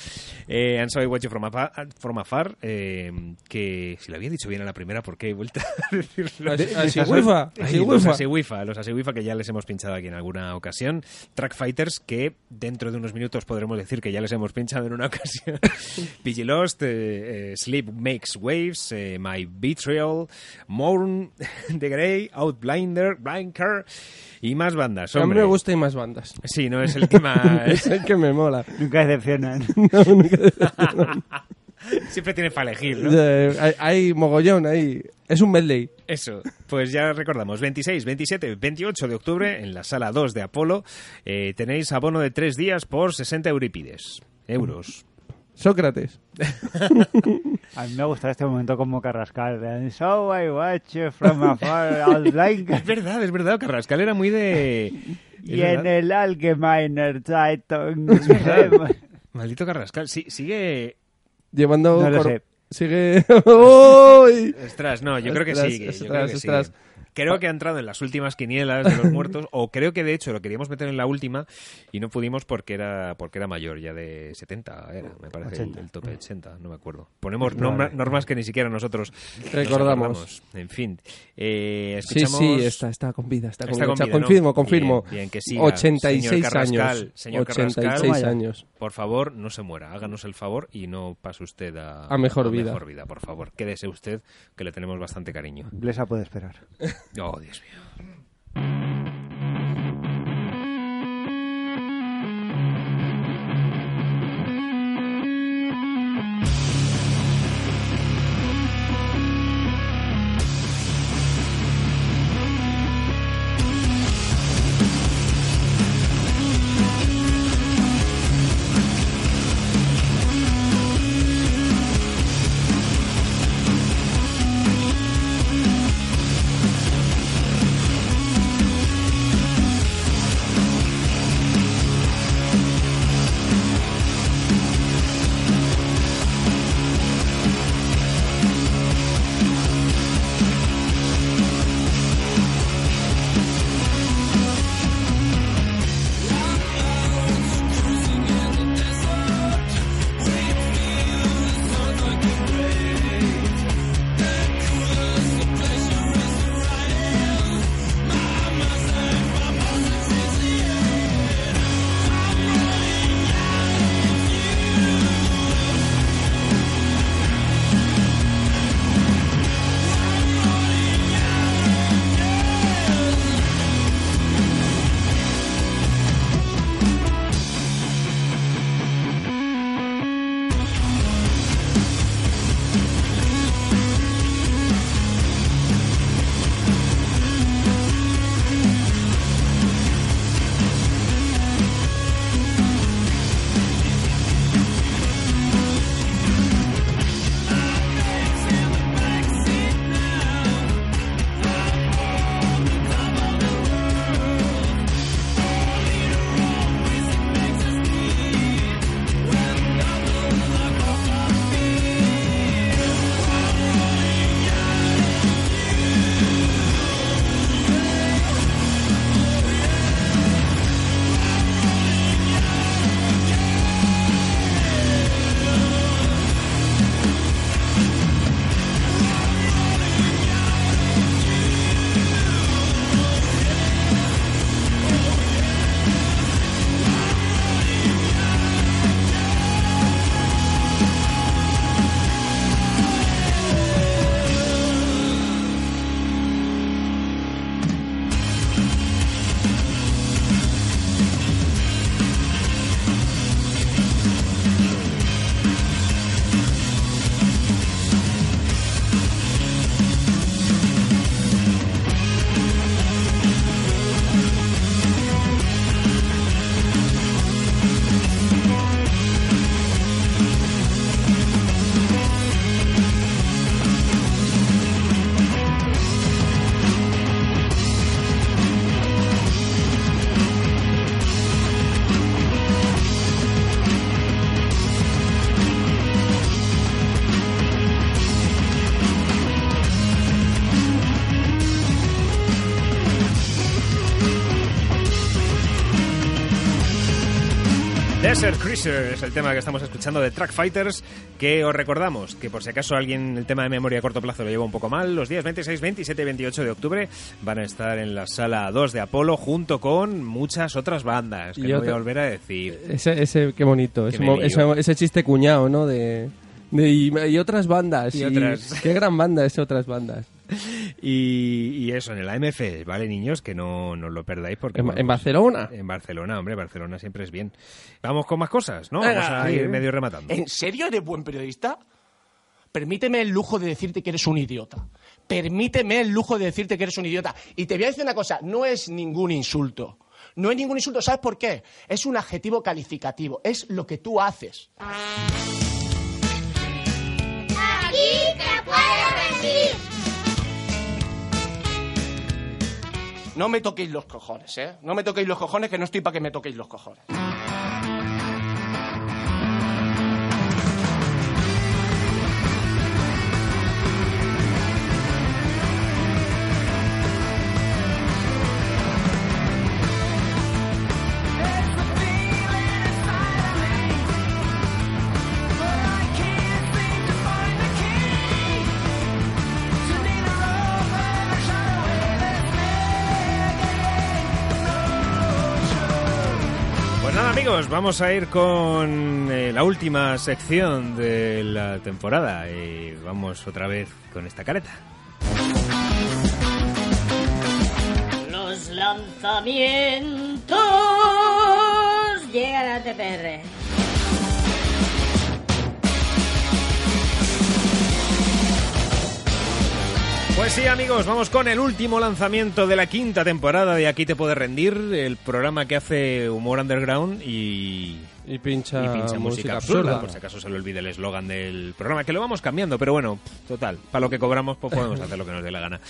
eh, And So I Watch You From Afar, from Afar, eh, que si lo había dicho bien a la primera, ¿por qué he vuelto a [laughs] decirlo? Así- así Ay, así los wifa. así wifa, los así wifa que ya les hemos pinchado aquí en alguna ocasión. Track Fighters que dentro de unos minutos podremos decir que ya les hemos pinchado en una [laughs] ocasión. PG Lost, eh, eh, Sleep Makes Waves, eh, My Betrayal, Mourn, The [laughs] Grey, Outblinder, Blinker y más bandas. A mí hombre. me gusta y más bandas. Sí, no es el tema. [laughs] es el que me mola. Nunca decepcionan. No, nunca decepcionan. Siempre tienes para elegir, ¿no? Hay, hay mogollón ahí. Es un medley. Eso, pues ya recordamos, 26, 27, 28 de octubre en la sala 2 de Apolo eh, tenéis abono de tres días por 60 eurípides. Euros. Sócrates. [laughs] A mí me gusta este momento como Carrascal. And so I watch you from afar, blind. Es verdad, es verdad, Carrascal era muy de... Y en verdad. el Allgemeiner Zeitung. Maldito Carrascal, sí, sigue... Llevando. No lo sé. Sigue. [laughs] ¡Uy! Ostras, no, yo creo que Ostras, yo ostras, creo que ostras. sigue. Creo que ha entrado en las últimas quinielas de los muertos, o creo que de hecho lo queríamos meter en la última y no pudimos porque era porque era mayor, ya de 70 era, me parece, el, 80. el tope 80, no me acuerdo. Ponemos norma- normas que ni siquiera nosotros nos Recordamos. acordamos. En fin, eh, Sí, escuchamos... sí, está, está con vida. Está con Está vida. con vida, ¿no? confirmo, confirmo. Bien, bien, que siga. 86 Señor Carrascal, años. señor 86 Carrascal. años. Por favor, no se muera. Háganos el favor y no pase usted a, A mejor vida. mejor vida, por favor. Quédese usted, que le tenemos bastante cariño. Inglesa puede esperar. [laughs] Oh, Dios mío. Es el tema que estamos escuchando de Track Fighters, que os recordamos que por si acaso alguien el tema de memoria a corto plazo lo lleva un poco mal, los días 26, 27 y 28 de octubre van a estar en la sala 2 de Apolo junto con muchas otras bandas, que Y no voy a volver a decir. Ese, ese, qué bonito. Ese, chiste cuñado, ¿no? De, de- y, y otras bandas. Y otras. Qué gran banda es otras bandas. [laughs] Y, y eso, en el AMF, ¿vale, niños? Que no, no lo perdáis porque... ¿En, Barcelona? En Barcelona, hombre, Barcelona siempre es bien. Vamos con más cosas, ¿no? Venga, Vamos a sí. ir medio rematando. ¿En serio eres buen periodista? Permíteme el lujo de decirte que eres un idiota. Permíteme el lujo de decirte que eres un idiota. Y te voy a decir una cosa, no es ningún insulto. No es ningún insulto, ¿sabes por qué? Es un adjetivo calificativo, es lo que tú haces. No me toquéis los cojones, ¿eh? No me toquéis los cojones, que no estoy para que me toquéis los cojones. Vamos a ir con eh, la última sección de la temporada. Y vamos otra vez con esta careta. Los lanzamientos llegan a TPR. Pues sí, amigos, vamos con el último lanzamiento de la quinta temporada de Aquí te puedes rendir, el programa que hace humor underground y Y pincha, y pincha música, música absurda. absurda. Por si acaso se le olvide el eslogan del programa, que lo vamos cambiando, pero bueno, total, para lo que cobramos pues podemos hacer lo que nos dé la gana.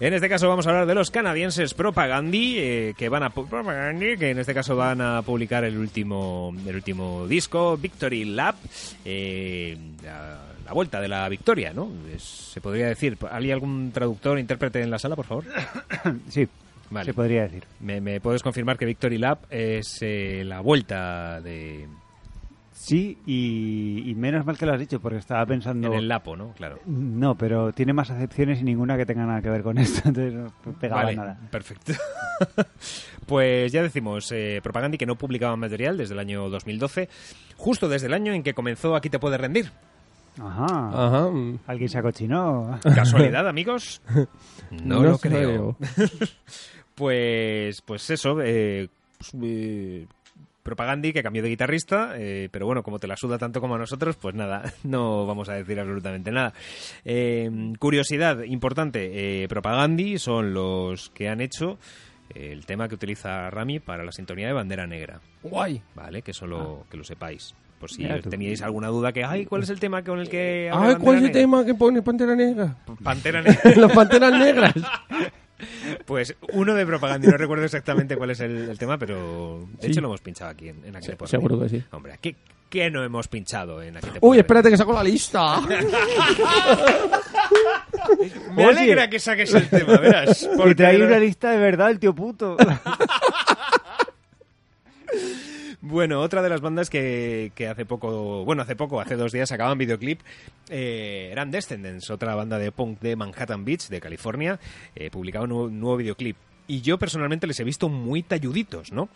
En este caso vamos a hablar de los canadienses Propagandi, eh, que van a Propagandi, que en este caso van a publicar el último el último disco, Victory Lab, eh, la, vuelta de la victoria, ¿no? Se podría decir. ¿Hay algún traductor, intérprete en la sala, por favor? [coughs] Sí, Vale. se podría decir. ¿Me, me puedes confirmar que Victory Lab es eh, la vuelta de... Sí, y, y menos mal que lo has dicho, porque estaba pensando... En el Lapo, ¿no? Claro. No, pero tiene más acepciones y ninguna que tenga nada que ver con [laughs] esto, entonces no pegaba Vale, nada. perfecto. [laughs] pues ya decimos, eh, Propagandi que no publicaba material desde el año 2012, justo desde el año en que comenzó Aquí te puedes rendir. Ajá. Ajá. Alguien se acochinó. [laughs] ¿Casualidad, amigos? [laughs] No, No lo creo. creo. [laughs] pues, pues eso, eh, pues, eh, Propagandi que cambió de guitarrista, eh, pero bueno, como te la suda tanto como a nosotros, pues nada, no vamos a decir absolutamente nada. Eh, curiosidad importante, eh, Propagandi son los que han hecho el tema que utiliza Rami para la sintonía de Bandera Negra. Guay. Vale, que solo que lo sepáis. Por si teníais alguna duda que, ay, ¿cuál es el tema con el que... Ay, ¿cuál es el Negra?". tema que pone Pantera Negra? Pantera Negra. [laughs] Las Panteras Negras. [laughs] Pues uno de propaganda, y no recuerdo exactamente cuál es el, el tema, pero de Sí. hecho lo hemos pinchado aquí en, en te puedes seguro que sí. Hombre, ¿qué, qué no hemos pinchado en Aquí te Uy, espérate que saco la lista. [laughs] Me Oye. alegra que saques el tema, verás. Y porque trae no- una lista de verdad, el tío puto. Bueno, otra de las bandas que, que hace poco, bueno, hace poco, hace dos días sacaban videoclip, eh, eran Descendants, otra banda de punk de Manhattan Beach, de California, eh, publicaba un nuevo, nuevo videoclip. Y yo personalmente les he visto muy talluditos, ¿no?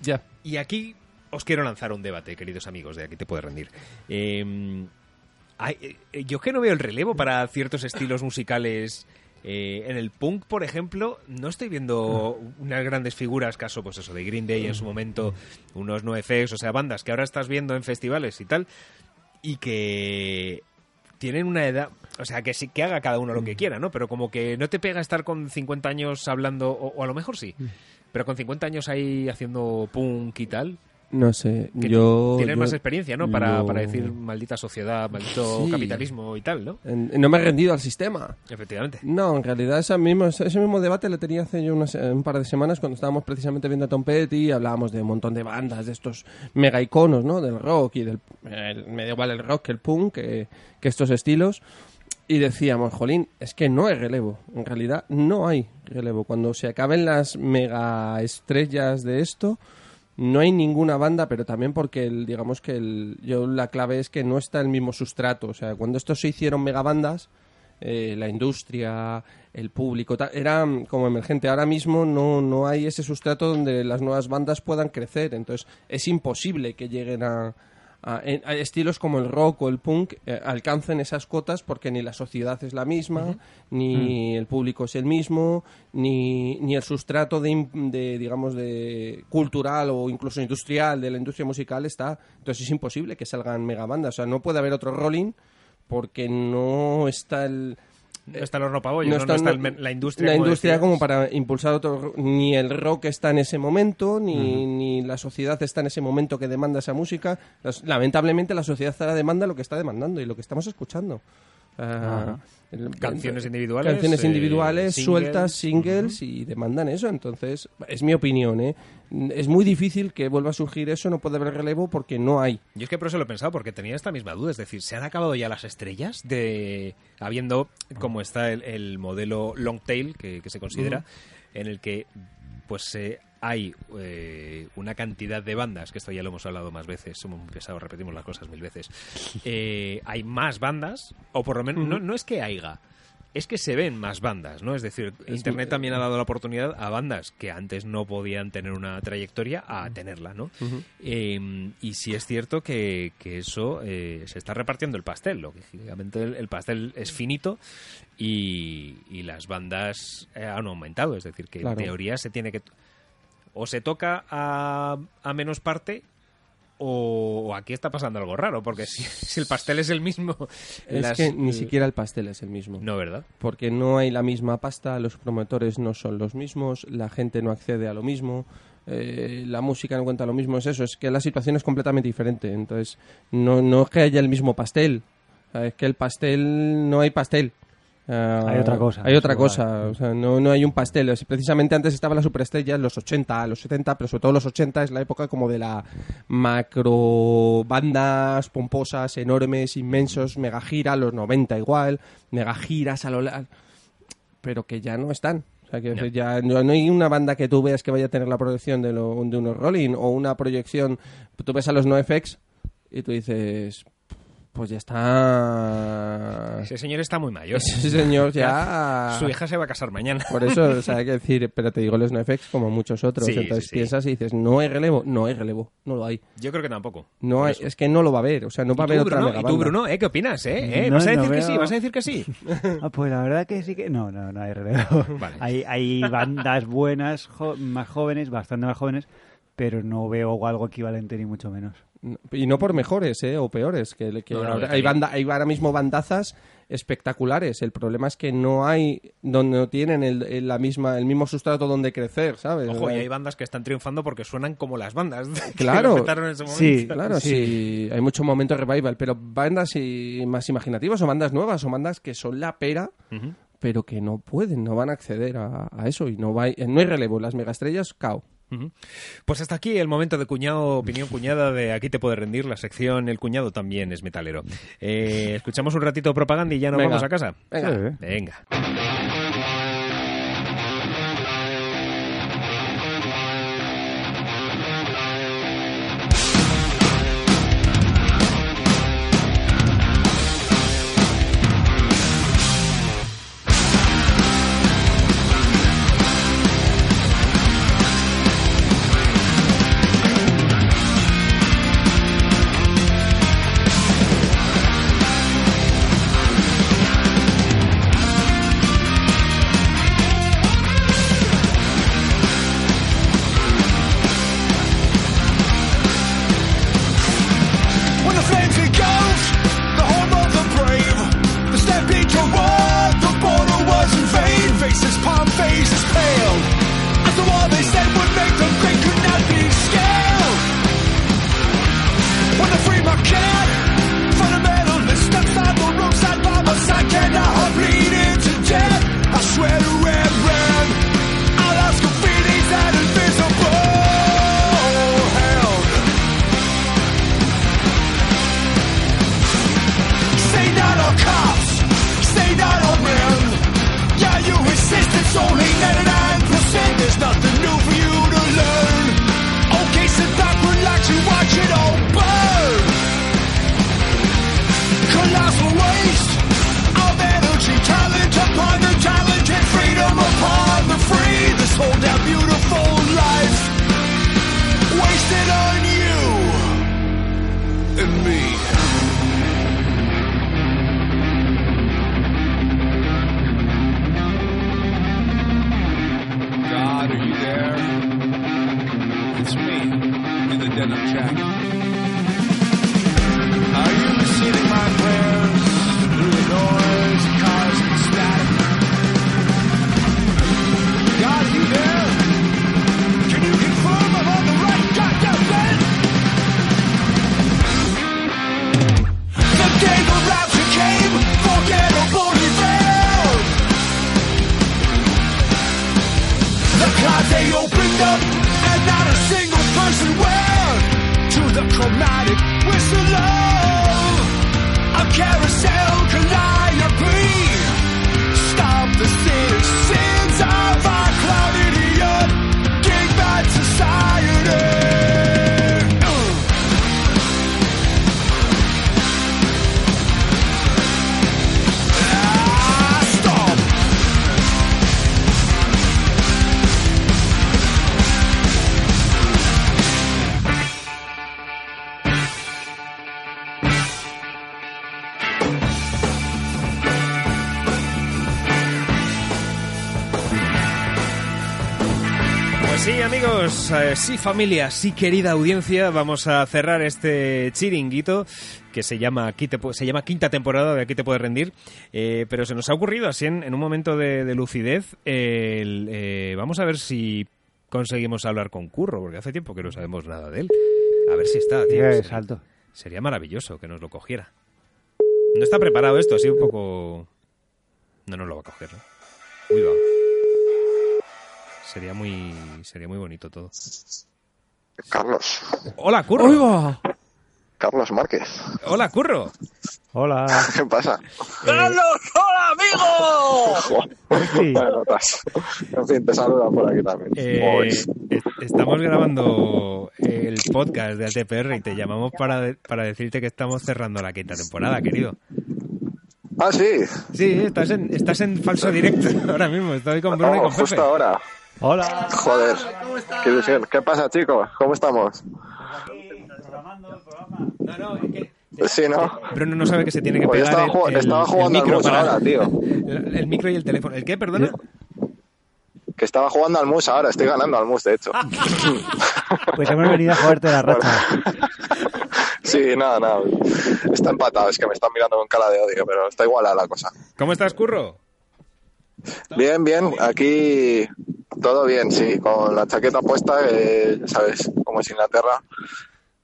ya. Y aquí os quiero lanzar un debate, queridos amigos, de aquí te puedes rendir. Hay- eh, yo que no veo el relevo para ciertos estilos musicales. Eh, en el punk, por ejemplo, no estoy viendo unas grandes figuras, caso pues eso de Green Day en su momento, unos NoFX, o sea, bandas que ahora estás viendo en festivales y tal, y que tienen una edad, o sea, que sí que haga cada uno lo que quiera, ¿no? Pero como que no te pega estar con 50 años hablando, o, o a lo mejor sí, pero con 50 años ahí haciendo punk y tal, No sé, que yo... tienes yo- más experiencia, ¿no? Para, para decir maldita sociedad, maldito Sí. capitalismo y tal, ¿no? En- no me he rendido al sistema. Efectivamente. No, en realidad ese mismo, ese mismo debate lo tenía hace yo unas- un par de semanas cuando estábamos precisamente viendo a Tom Petty y hablábamos de un montón de bandas, de estos mega iconos, ¿no? Del rock y del... el- me da igual el rock que el punk, que, que estos estilos. Y decíamos, jolín, es que no hay relevo. En realidad no hay relevo. Cuando se acaben las mega estrellas de esto, no hay ninguna banda, pero también porque el, digamos que el, yo la clave es que no está el mismo sustrato. O sea, cuando estos se hicieron megabandas, eh, la industria, el público, era como emergente. Ahora mismo no, no hay ese sustrato donde las nuevas bandas puedan crecer. Entonces es imposible que lleguen a, a- en- a estilos como el rock o el punk eh, alcancen esas cotas porque ni la sociedad es la misma, ni el público es el mismo, ni, ni el sustrato de, de, digamos, de cultural o incluso industrial de la industria musical está. Entonces es imposible que salgan megabandas. O sea, no puede haber otro Rolling porque no está el... No está el horno para no, no está el men- la industria. la industria como para impulsar otro ro- ni el rock está en ese momento ni, ni la sociedad está en ese momento que demanda esa música lamentablemente la sociedad ahora demanda lo que está demandando y lo que estamos escuchando Ah, Canciones individuales, canciones eh, individuales singles. sueltas singles y demandan eso entonces es mi opinión ¿eh? Es muy difícil que vuelva a surgir eso no puede haber relevo porque no hay Yo es que por eso lo he pensado, porque tenía esta misma duda. Es decir, ¿se han acabado ya las estrellas de habiendo como está el, el modelo long tail que, que se considera, en el que pues eh, hay eh, una cantidad de bandas, que esto ya lo hemos hablado más veces, somos muy pesados, repetimos las cosas mil veces. [laughs] Eh, hay más bandas, o por lo menos, no, no es que haya, es que se ven más bandas, ¿no? Es decir, Internet también ha dado la oportunidad a bandas que antes no podían tener una trayectoria a tenerla, ¿no? Eh, y sí es cierto que, que eso eh, se está repartiendo el pastel. Lógicamente el, el pastel es finito y, y las bandas eh, han aumentado. Es decir, que Claro. en teoría se tiene que... O se toca a, a menos parte o, aquí está pasando algo raro. Porque si, [laughs] si el pastel es el mismo... es las- que ni siquiera el pastel es el mismo No, ¿verdad? porque no hay la misma pasta, los promotores no son los mismos, la gente no accede a lo mismo, eh, la música no cuenta lo mismo, es eso, es que la situación es completamente diferente, entonces no, no es que haya el mismo pastel, es que el pastel no hay pastel. Ah, Hay otra cosa, Hay otra cosa. igual. O sea, no, no hay un pastel. Es- Precisamente antes estaban las superestrellas, los 80, los 70, pero sobre todo los 80 es la época como de la macro bandas pomposas, enormes, inmensos, mega gira, los 90 igual, mega giras a lo largo pero que ya no están. O sea, que decir, ya no, no hay una banda que tú veas que vaya a tener la proyección de, lo- de unos Rolling o una proyección. Tú ves a los NoFX y tú dices, pues ya está. Ese señor está muy mayor. Ese señor ya. [laughs] Su hija se va a casar mañana. Por eso, o sea, hay que decir, pero te digo los NoFX como muchos otros. Sí, Entonces sí, sí. piensas y dices, no hay relevo. No hay relevo. No lo hay. Yo creo que tampoco. No hay, eso. es que no lo va a haber. O sea, no va a ¿Y haber otra Bruno? mega ¿Y tú. Bruno? ¿Eh? ¿Qué opinas? ¿Eh? ¿Eh? No, ¿Vas a decir no que sí? ¿Vas a decir que sí? [laughs] Ah, pues la verdad que sí que... No, no, no hay relevo. [laughs] Vale. Hay, hay bandas buenas, jo- más jóvenes, bastante más jóvenes, pero no veo algo equivalente ni mucho menos. Y no por mejores, ¿eh? O peores. Que, que No, no, ahora- está hay, banda, hay ahora mismo bandazas espectaculares. El problema es que no hay, donde no tienen el, el- la misma, el mismo sustrato donde crecer, ¿sabes? Ojo, y hay bandas que están triunfando porque suenan como las bandas. [laughs] que Claro, petaron en ese momento. Sí, Claro, sí. hay mucho momento revival, pero bandas y- más imaginativas o bandas nuevas o bandas que son la pera, pero que no pueden, no van a acceder a, a eso y no, va, no hay relevo. Las megaestrellas, cao. Pues hasta aquí el momento de cuñado, opinión cuñada de Aquí te puede rendir. La sección El cuñado también es metalero. Eh, escuchamos un ratito de propaganda y ya nos Venga. vamos a casa. Venga. Venga. Eh, sí, familia, sí, querida audiencia, vamos a cerrar este chiringuito que se llama, Aquí te se llama quinta temporada de Aquí te puedes rendir, eh, pero se nos ha ocurrido así en, en un momento de, de lucidez, el, eh, vamos a ver si conseguimos hablar con Curro, porque hace tiempo que no sabemos nada de él. A ver si está, tío. Eh, Sería- salto. Sería maravilloso que nos lo cogiera. No está preparado esto, así un poco... No nos lo va a coger, ¿no? Uy, va. Sería muy, sería muy bonito todo. Carlos. Hola, Curro. Carlos Márquez. Hola, Curro. Hola. [laughs] ¿Qué pasa? ¡Carlos! ¡Hola, amigo! En fin, te saludan por aquí también. Eh, estamos grabando el podcast de ATPR y te llamamos para, de- para decirte que estamos cerrando la quinta temporada, querido. Ah, sí. Sí, estás en, estás en falso directo [laughs] ahora mismo. Estoy con Bruno y con justo Pepe. ahora. Hola. Joder. Qué ilusión. ¿Qué pasa, chicos? ¿Cómo estamos? Sí, ¿no? Bruno no sabe que se tiene que Pues pegar estaba ju- el, el- estaba el jugando al micro mus para- ahora, tío. [laughs] El, el micro y el teléfono. ¿El qué, perdona? Que estaba jugando al mus ahora. Estoy ganando al mus, de hecho. [laughs] Pues hemos venido a jugarte la racha. Sí, nada, nada. Está empatado. Es que me están mirando con cara de odio, pero está igual a la cosa. ¿Cómo estás, Curro? Bien, bien. Aquí todo bien, sí. Con la chaqueta puesta, eh, ya sabes, como es Inglaterra.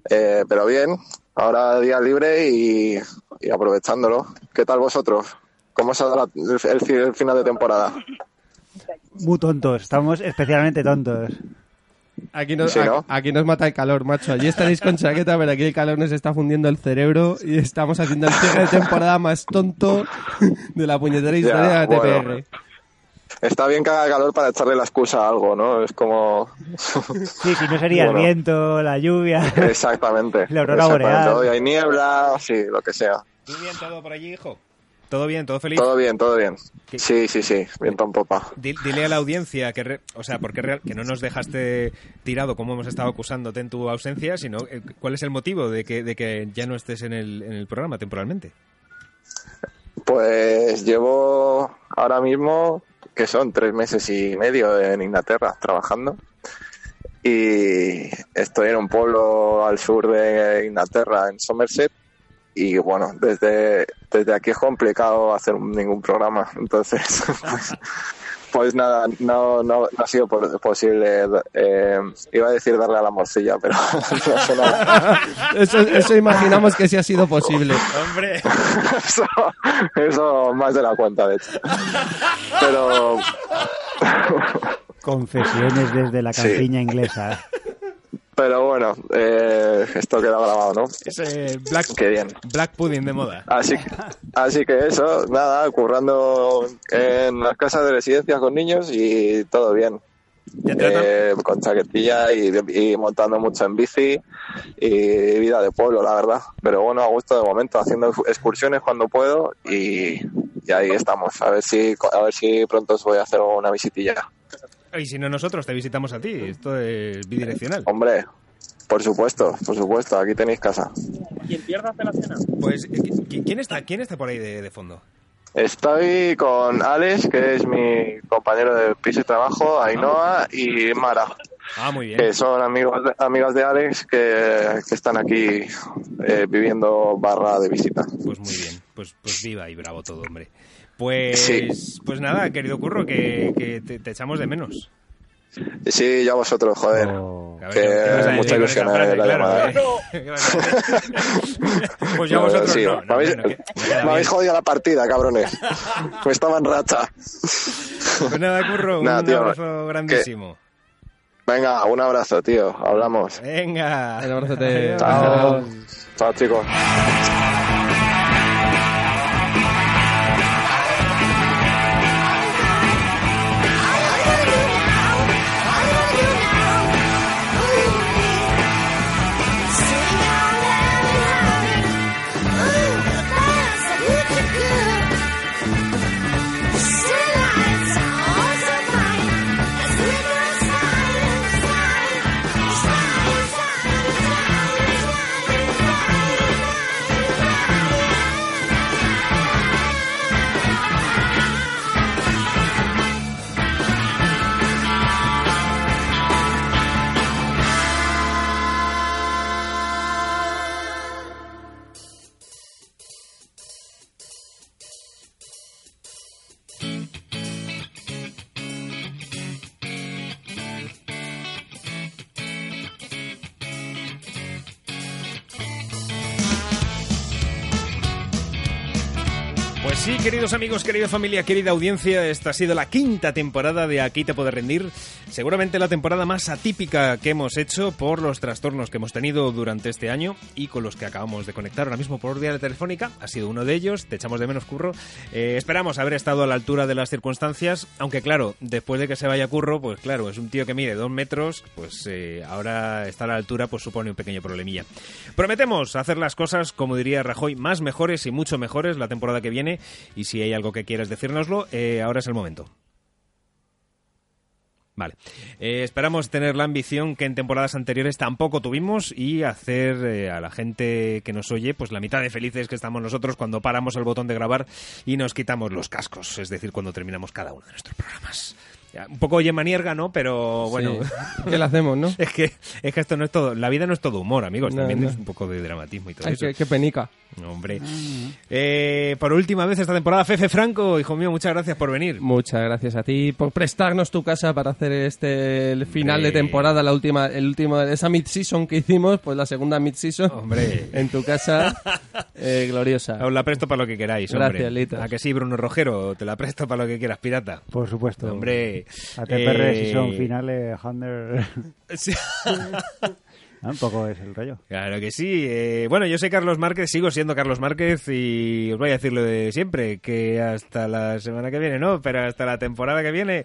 Eh, pero bien. Ahora día libre y, y aprovechándolo. ¿Qué tal vosotros? ¿Cómo se ha dado la- el, el fi- el final de temporada? Muy tontos, estamos especialmente tontos. Aquí nos, Sí, ¿no? a- aquí nos mata el calor, macho. Allí estaréis con chaqueta, pero aquí el calor nos está fundiendo el cerebro y estamos haciendo el cierre de temporada más tonto de la puñetera historia Ya, de la TPR. bueno. Está bien que haga calor para echarle la excusa a algo, ¿no? Es como... [laughs] Sí, si no sería Bueno. el viento, la lluvia. Exactamente. La aurora boreal. Hoy hay niebla, sí, lo que sea. ¿Todo bien todo por allí, hijo? ¿Todo bien? ¿Todo feliz? Todo bien, todo bien. Sí, sí, sí, viento en popa. Di- Dile a la audiencia que, re- o sea, porque real, que no nos dejaste tirado como hemos estado acusándote en tu ausencia, sino eh, cuál es el motivo de que, de que ya no estés en el, en el programa temporalmente. Pues llevo ahora mismo, que son tres meses y medio en Inglaterra trabajando. Y estoy en un pueblo al sur de Inglaterra, en Somerset. Y bueno, desde, desde aquí es complicado hacer ningún programa. Entonces, [laughs] pues, pues nada, no, no, no ha sido posible. eh, iba a decir darle a la morcilla, pero. [laughs] [laughs] Eso, eso imaginamos que sí ha sido posible. ¡Hombre! [laughs] eso, eso más de la cuenta, de hecho. Pero Confesiones desde la Sí. campiña inglesa. Pero bueno, eh, esto queda grabado, ¿no? Black, Qué bien. Black Pudding de moda. Así, así que eso, nada, currando en las casas de residencia con niños y todo bien. eh, con chaquetilla y, y montando mucho en bici y vida de pueblo, la verdad. Pero bueno, a gusto de momento, haciendo excursiones cuando puedo y, y ahí estamos. A ver si a ver si pronto os voy a hacer una visitilla. Y si no, nosotros te visitamos a ti. Esto es bidireccional. Hombre, por supuesto, por supuesto, aquí tenéis casa. ¿Quién pierda hace la cena? Pues, eh, ¿qui- ¿quién está, quién está por ahí de, de fondo? Estoy con Alex, que es mi compañero de piso y trabajo, Ainhoa y Mara, Ah, muy bien. que son amigos de, amigas de Alex que, que están aquí eh, viviendo barra de visita. Pues muy bien. Pues, pues viva y bravo todo, hombre. Pues, Sí. pues nada, querido Curro, que, que te, te echamos de menos. Sí, ya vosotros, joder. Ver, que ¿qué vas a mucha ilusión frase? la Claro, llamada. [laughs] ¿eh? [laughs] Pues ya No, vosotros sí, no. me no, habéis, bueno, que- que queda me habéis jodido la partida, cabrones. Me [laughs] estaba en racha. Pues nada, Curro, Nada, un tío, abrazo grandísimo. Venga, un abrazo, tío. Hablamos. Venga. Un abrazote. Chao. Chao, chicos. Queridos amigos, querida familia, querida audiencia, esta ha sido la quinta temporada de Aquí te puedes rendir. Seguramente la temporada más atípica que hemos hecho por los trastornos que hemos tenido durante este año y con los que acabamos de conectar ahora mismo por vía telefónica. Ha sido uno de ellos, te echamos de menos curro. Eh, esperamos haber estado a la altura de las circunstancias, aunque claro, después de que se vaya curro, pues claro, es un tío que mide dos metros, pues eh, ahora está a la altura, pues supone un pequeño problemilla. Prometemos hacer las cosas, como diría Rajoy, más mejores y mucho mejores la temporada que viene. Y si hay algo que quieras decírnoslo, eh, ahora es el momento. Vale. Eh, esperamos tener la ambición que en temporadas anteriores tampoco tuvimos y hacer eh, a la gente que nos oye pues la mitad de felices que estamos nosotros cuando paramos el botón de grabar y nos quitamos los cascos, es decir, cuando terminamos cada uno de nuestros programas. Un poco oye manierga, ¿no? Pero bueno. Sí. [laughs] ¿Qué le hacemos, no? [laughs] es que es que esto no es todo, la vida no es todo humor, amigos, No, también no. es un poco de dramatismo y todo Ay, eso. qué, qué penica. Hombre. Eh, por última vez esta temporada, Fefe Franco, hijo mío, muchas gracias por venir. Muchas gracias a ti por prestarnos tu casa para hacer este el final de Hombre. temporada, la última, el último esa mid season que hicimos, pues la segunda mid season. Hombre. En tu casa, [laughs] eh, gloriosa. Os la presto para lo que queráis, hombre. Gracias, Litas. A que sí, Bruno Rojero, te la presto para lo que quieras, pirata. Por supuesto. Hombre. ATPR eh, si son finales, Hunter. [laughs] Sí. Ah, Un poco es el rollo. Claro que sí. Eh, bueno, yo soy Carlos Márquez, sigo siendo Carlos Márquez y os voy a decir lo de siempre, que hasta la semana que viene, no, pero hasta la temporada que viene.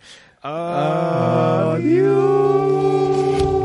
Adiós.